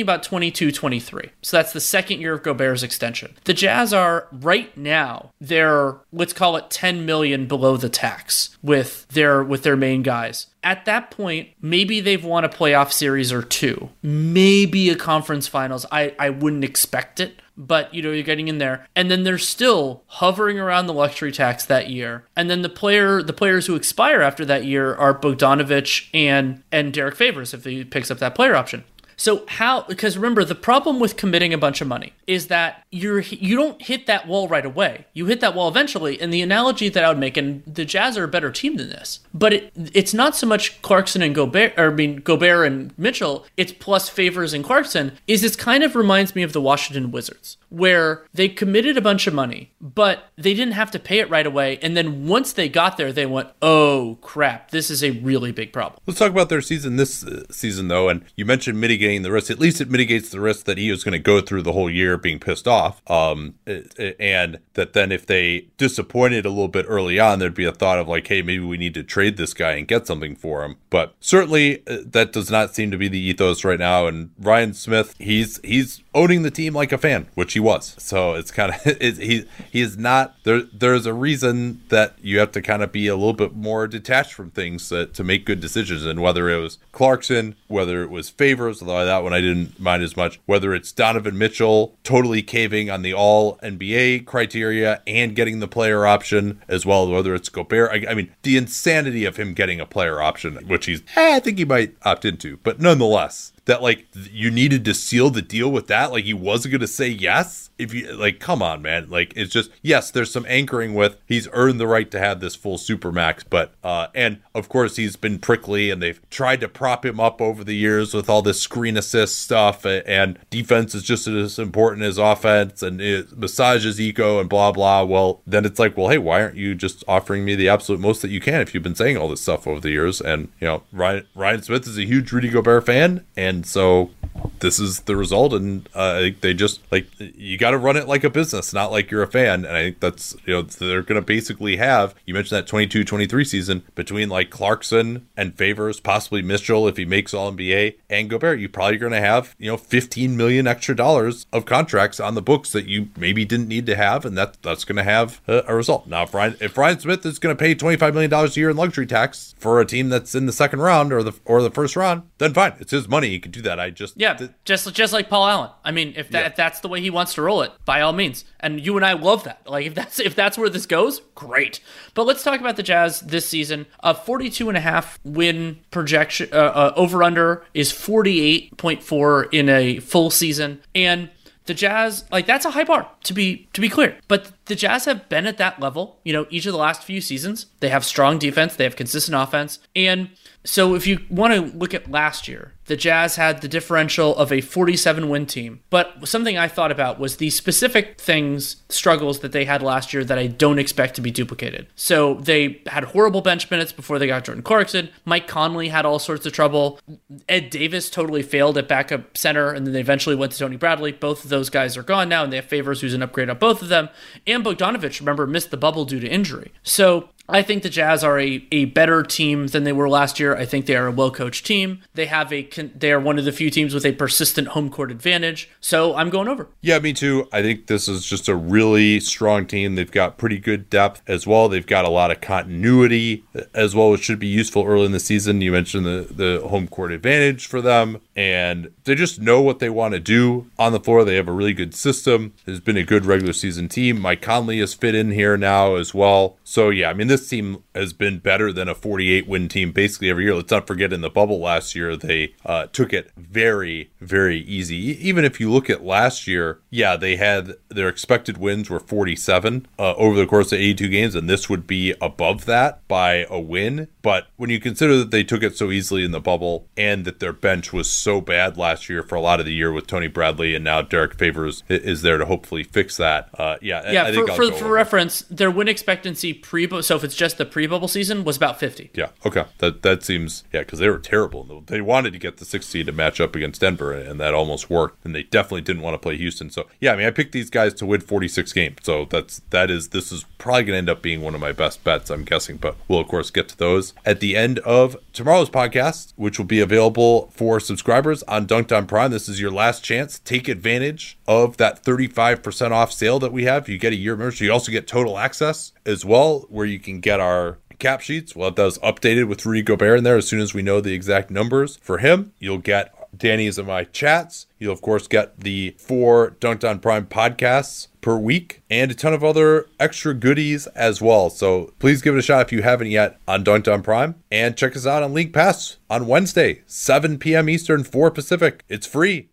about 22, 23. So that's the second year of Gobert's extension. The Jazz are right now they're let's call it 10 million below the tax with their with their main guys at that point, maybe they've won a playoff series or two, maybe a conference finals. I, I wouldn't expect it, but you know, you're getting in there. And then they're still hovering around the luxury tax that year. And then the player the players who expire after that year are Bogdanovic and and Derrick Favors if he picks up that player option. So how because remember the problem with committing a bunch of money is that you're you don't hit that wall right away. You hit that wall eventually. And the analogy that I would make, and the Jazz are a better team than this, but it, it's not so much Clarkson and Gobert, or I mean Gobert and Mitchell. It's plus Favors and Clarkson. Is this kind of reminds me of the Washington Wizards where they committed a bunch of money, but they didn't have to pay it right away. And then once they got there, they went, oh crap, this is a really big problem. Let's talk about their season this uh, season, though. And you mentioned mitigating the risk. At least it mitigates the risk that he was going to go through the whole year being pissed off. Um, and that then if they disappointed a little bit early on, there'd be a thought of like, hey, maybe we need to trade this guy and get something for him. But certainly uh, that does not seem to be the ethos right now. And Ryan Smith, he's he's owning the team like a fan, which he was. So it's kind of it, he he is not there. There's a reason that you have to kind of be a little bit more detached from things to, to make good decisions. And whether it was Clarkson, whether it was Favors, although that one I didn't mind as much, whether it's Donovan Mitchell totally caving on the All NBA criteria and getting the player option as well, whether it's Gobert. I, I mean, the insanity of him getting a player option, which he's eh, I think he might opt into, but nonetheless that like you needed to seal the deal with that? Like he wasn't going to say yes? If you like come on man. Like it's just yes there's some anchoring with he's earned the right to have this full super max but uh and of course he's been prickly and they've tried to prop him up over the years with all this screen assist stuff and defense is just as important as offense and it massages eco and blah blah. Well then it's like well hey why aren't you just offering me the absolute most that you can if you've been saying all this stuff over the years? And you know Ryan Ryan Smith is a huge Rudy Gobert fan and and so this is the result and uh, they just like you got to run it like a business not like you're a fan and i think that's you know they're going to basically have you mentioned that 22 23 season between like clarkson and favors possibly mitchell if he makes all nba and gobert. You probably going to have you know 15 million extra dollars of contracts on the books that you maybe didn't need to have and that that's going to have a, a, result. Now if ryan if ryan smith is going to pay 25 million dollars a year in luxury tax for a team that's in the second round or the or the first round then fine. It's his money. He can do that. I just yeah Yeah, just just like Paul Allen. I mean, if that Yeah. if that's the way he wants to roll it, by all means. And you and I love that. Like if that's if that's where this goes, great. But let's talk about the Jazz this season. A 42 and a half win projection uh, uh, over under is 48.4 in a full season and the Jazz, like that's a high bar to be to be clear. But the Jazz have been at that level, you know, each of the last few seasons. They have strong defense, they have consistent offense, and so if you want to look at last year, the Jazz had the differential of a 47 win team. But something I thought about was the specific things, struggles that they had last year that I don't expect to be duplicated. So they had horrible bench minutes before they got Jordan Clarkson. Mike Conley had all sorts of trouble. Ed Davis totally failed at backup center, and then they eventually went to Tony Bradley. Both of those guys are gone now, and they have Favors, who's an upgrade on both of them. And Bogdanovic, remember, missed the bubble due to injury. So I think the Jazz are a, a better team than they were last year. I think they are a well coached team. They have a they are one of the few teams with a persistent home court advantage. So I'm going over. Yeah, me too. I think this is just a really strong team. They've got pretty good depth as well. They've got a lot of continuity as well, which should be useful early in the season. You mentioned the, the home court advantage for them, and they just know what they want to do on the floor. They have a really good system. There's been a good regular season team. Mike Conley has fit in here now as well. So, yeah, I mean, this team has been better than a 48 win team basically every year. Let's not forget in the bubble last year, they uh, took it very, very easy. Even if you look at last year, yeah, they had their expected wins were 47 uh, over the course of 82 games, and this would be above that by a win. But when you consider that they took it so easily in the bubble and that their bench was so bad last year for a lot of the year with Tony Bradley and now Derrick Favors is there to hopefully fix that. Uh, yeah, Yeah, I think for, for, for reference, their win expectancy pre so if it's just the pre bubble season was about 50. Yeah. Okay. That that seems yeah because they were terrible. They wanted to get the six seed to match up against Denver, and that almost worked. And they definitely didn't want to play Houston. So yeah, I mean, I picked these guys to win 46 games. So that's that is this is probably going to end up being one of my best bets. I'm guessing, but we'll of course get to those at the end of tomorrow's podcast, which will be available for subscribers on Dunc'd On Prime. This is your last chance. Take advantage of that 35% off sale that we have. You get a year membership. You also get total access as well, where you can get our cap sheets. We'll have those updated with Rudy Gobert in there as soon as we know the exact numbers for him. You'll get Danny's and my chats. You'll of course get the four Dunc'd On Prime podcasts per week and a ton of other extra goodies as well. So please give it a shot if you haven't yet on Dunc'd On Prime and check us out on League Pass on Wednesday, 7 p.m. Eastern, 4 Pacific. It's free.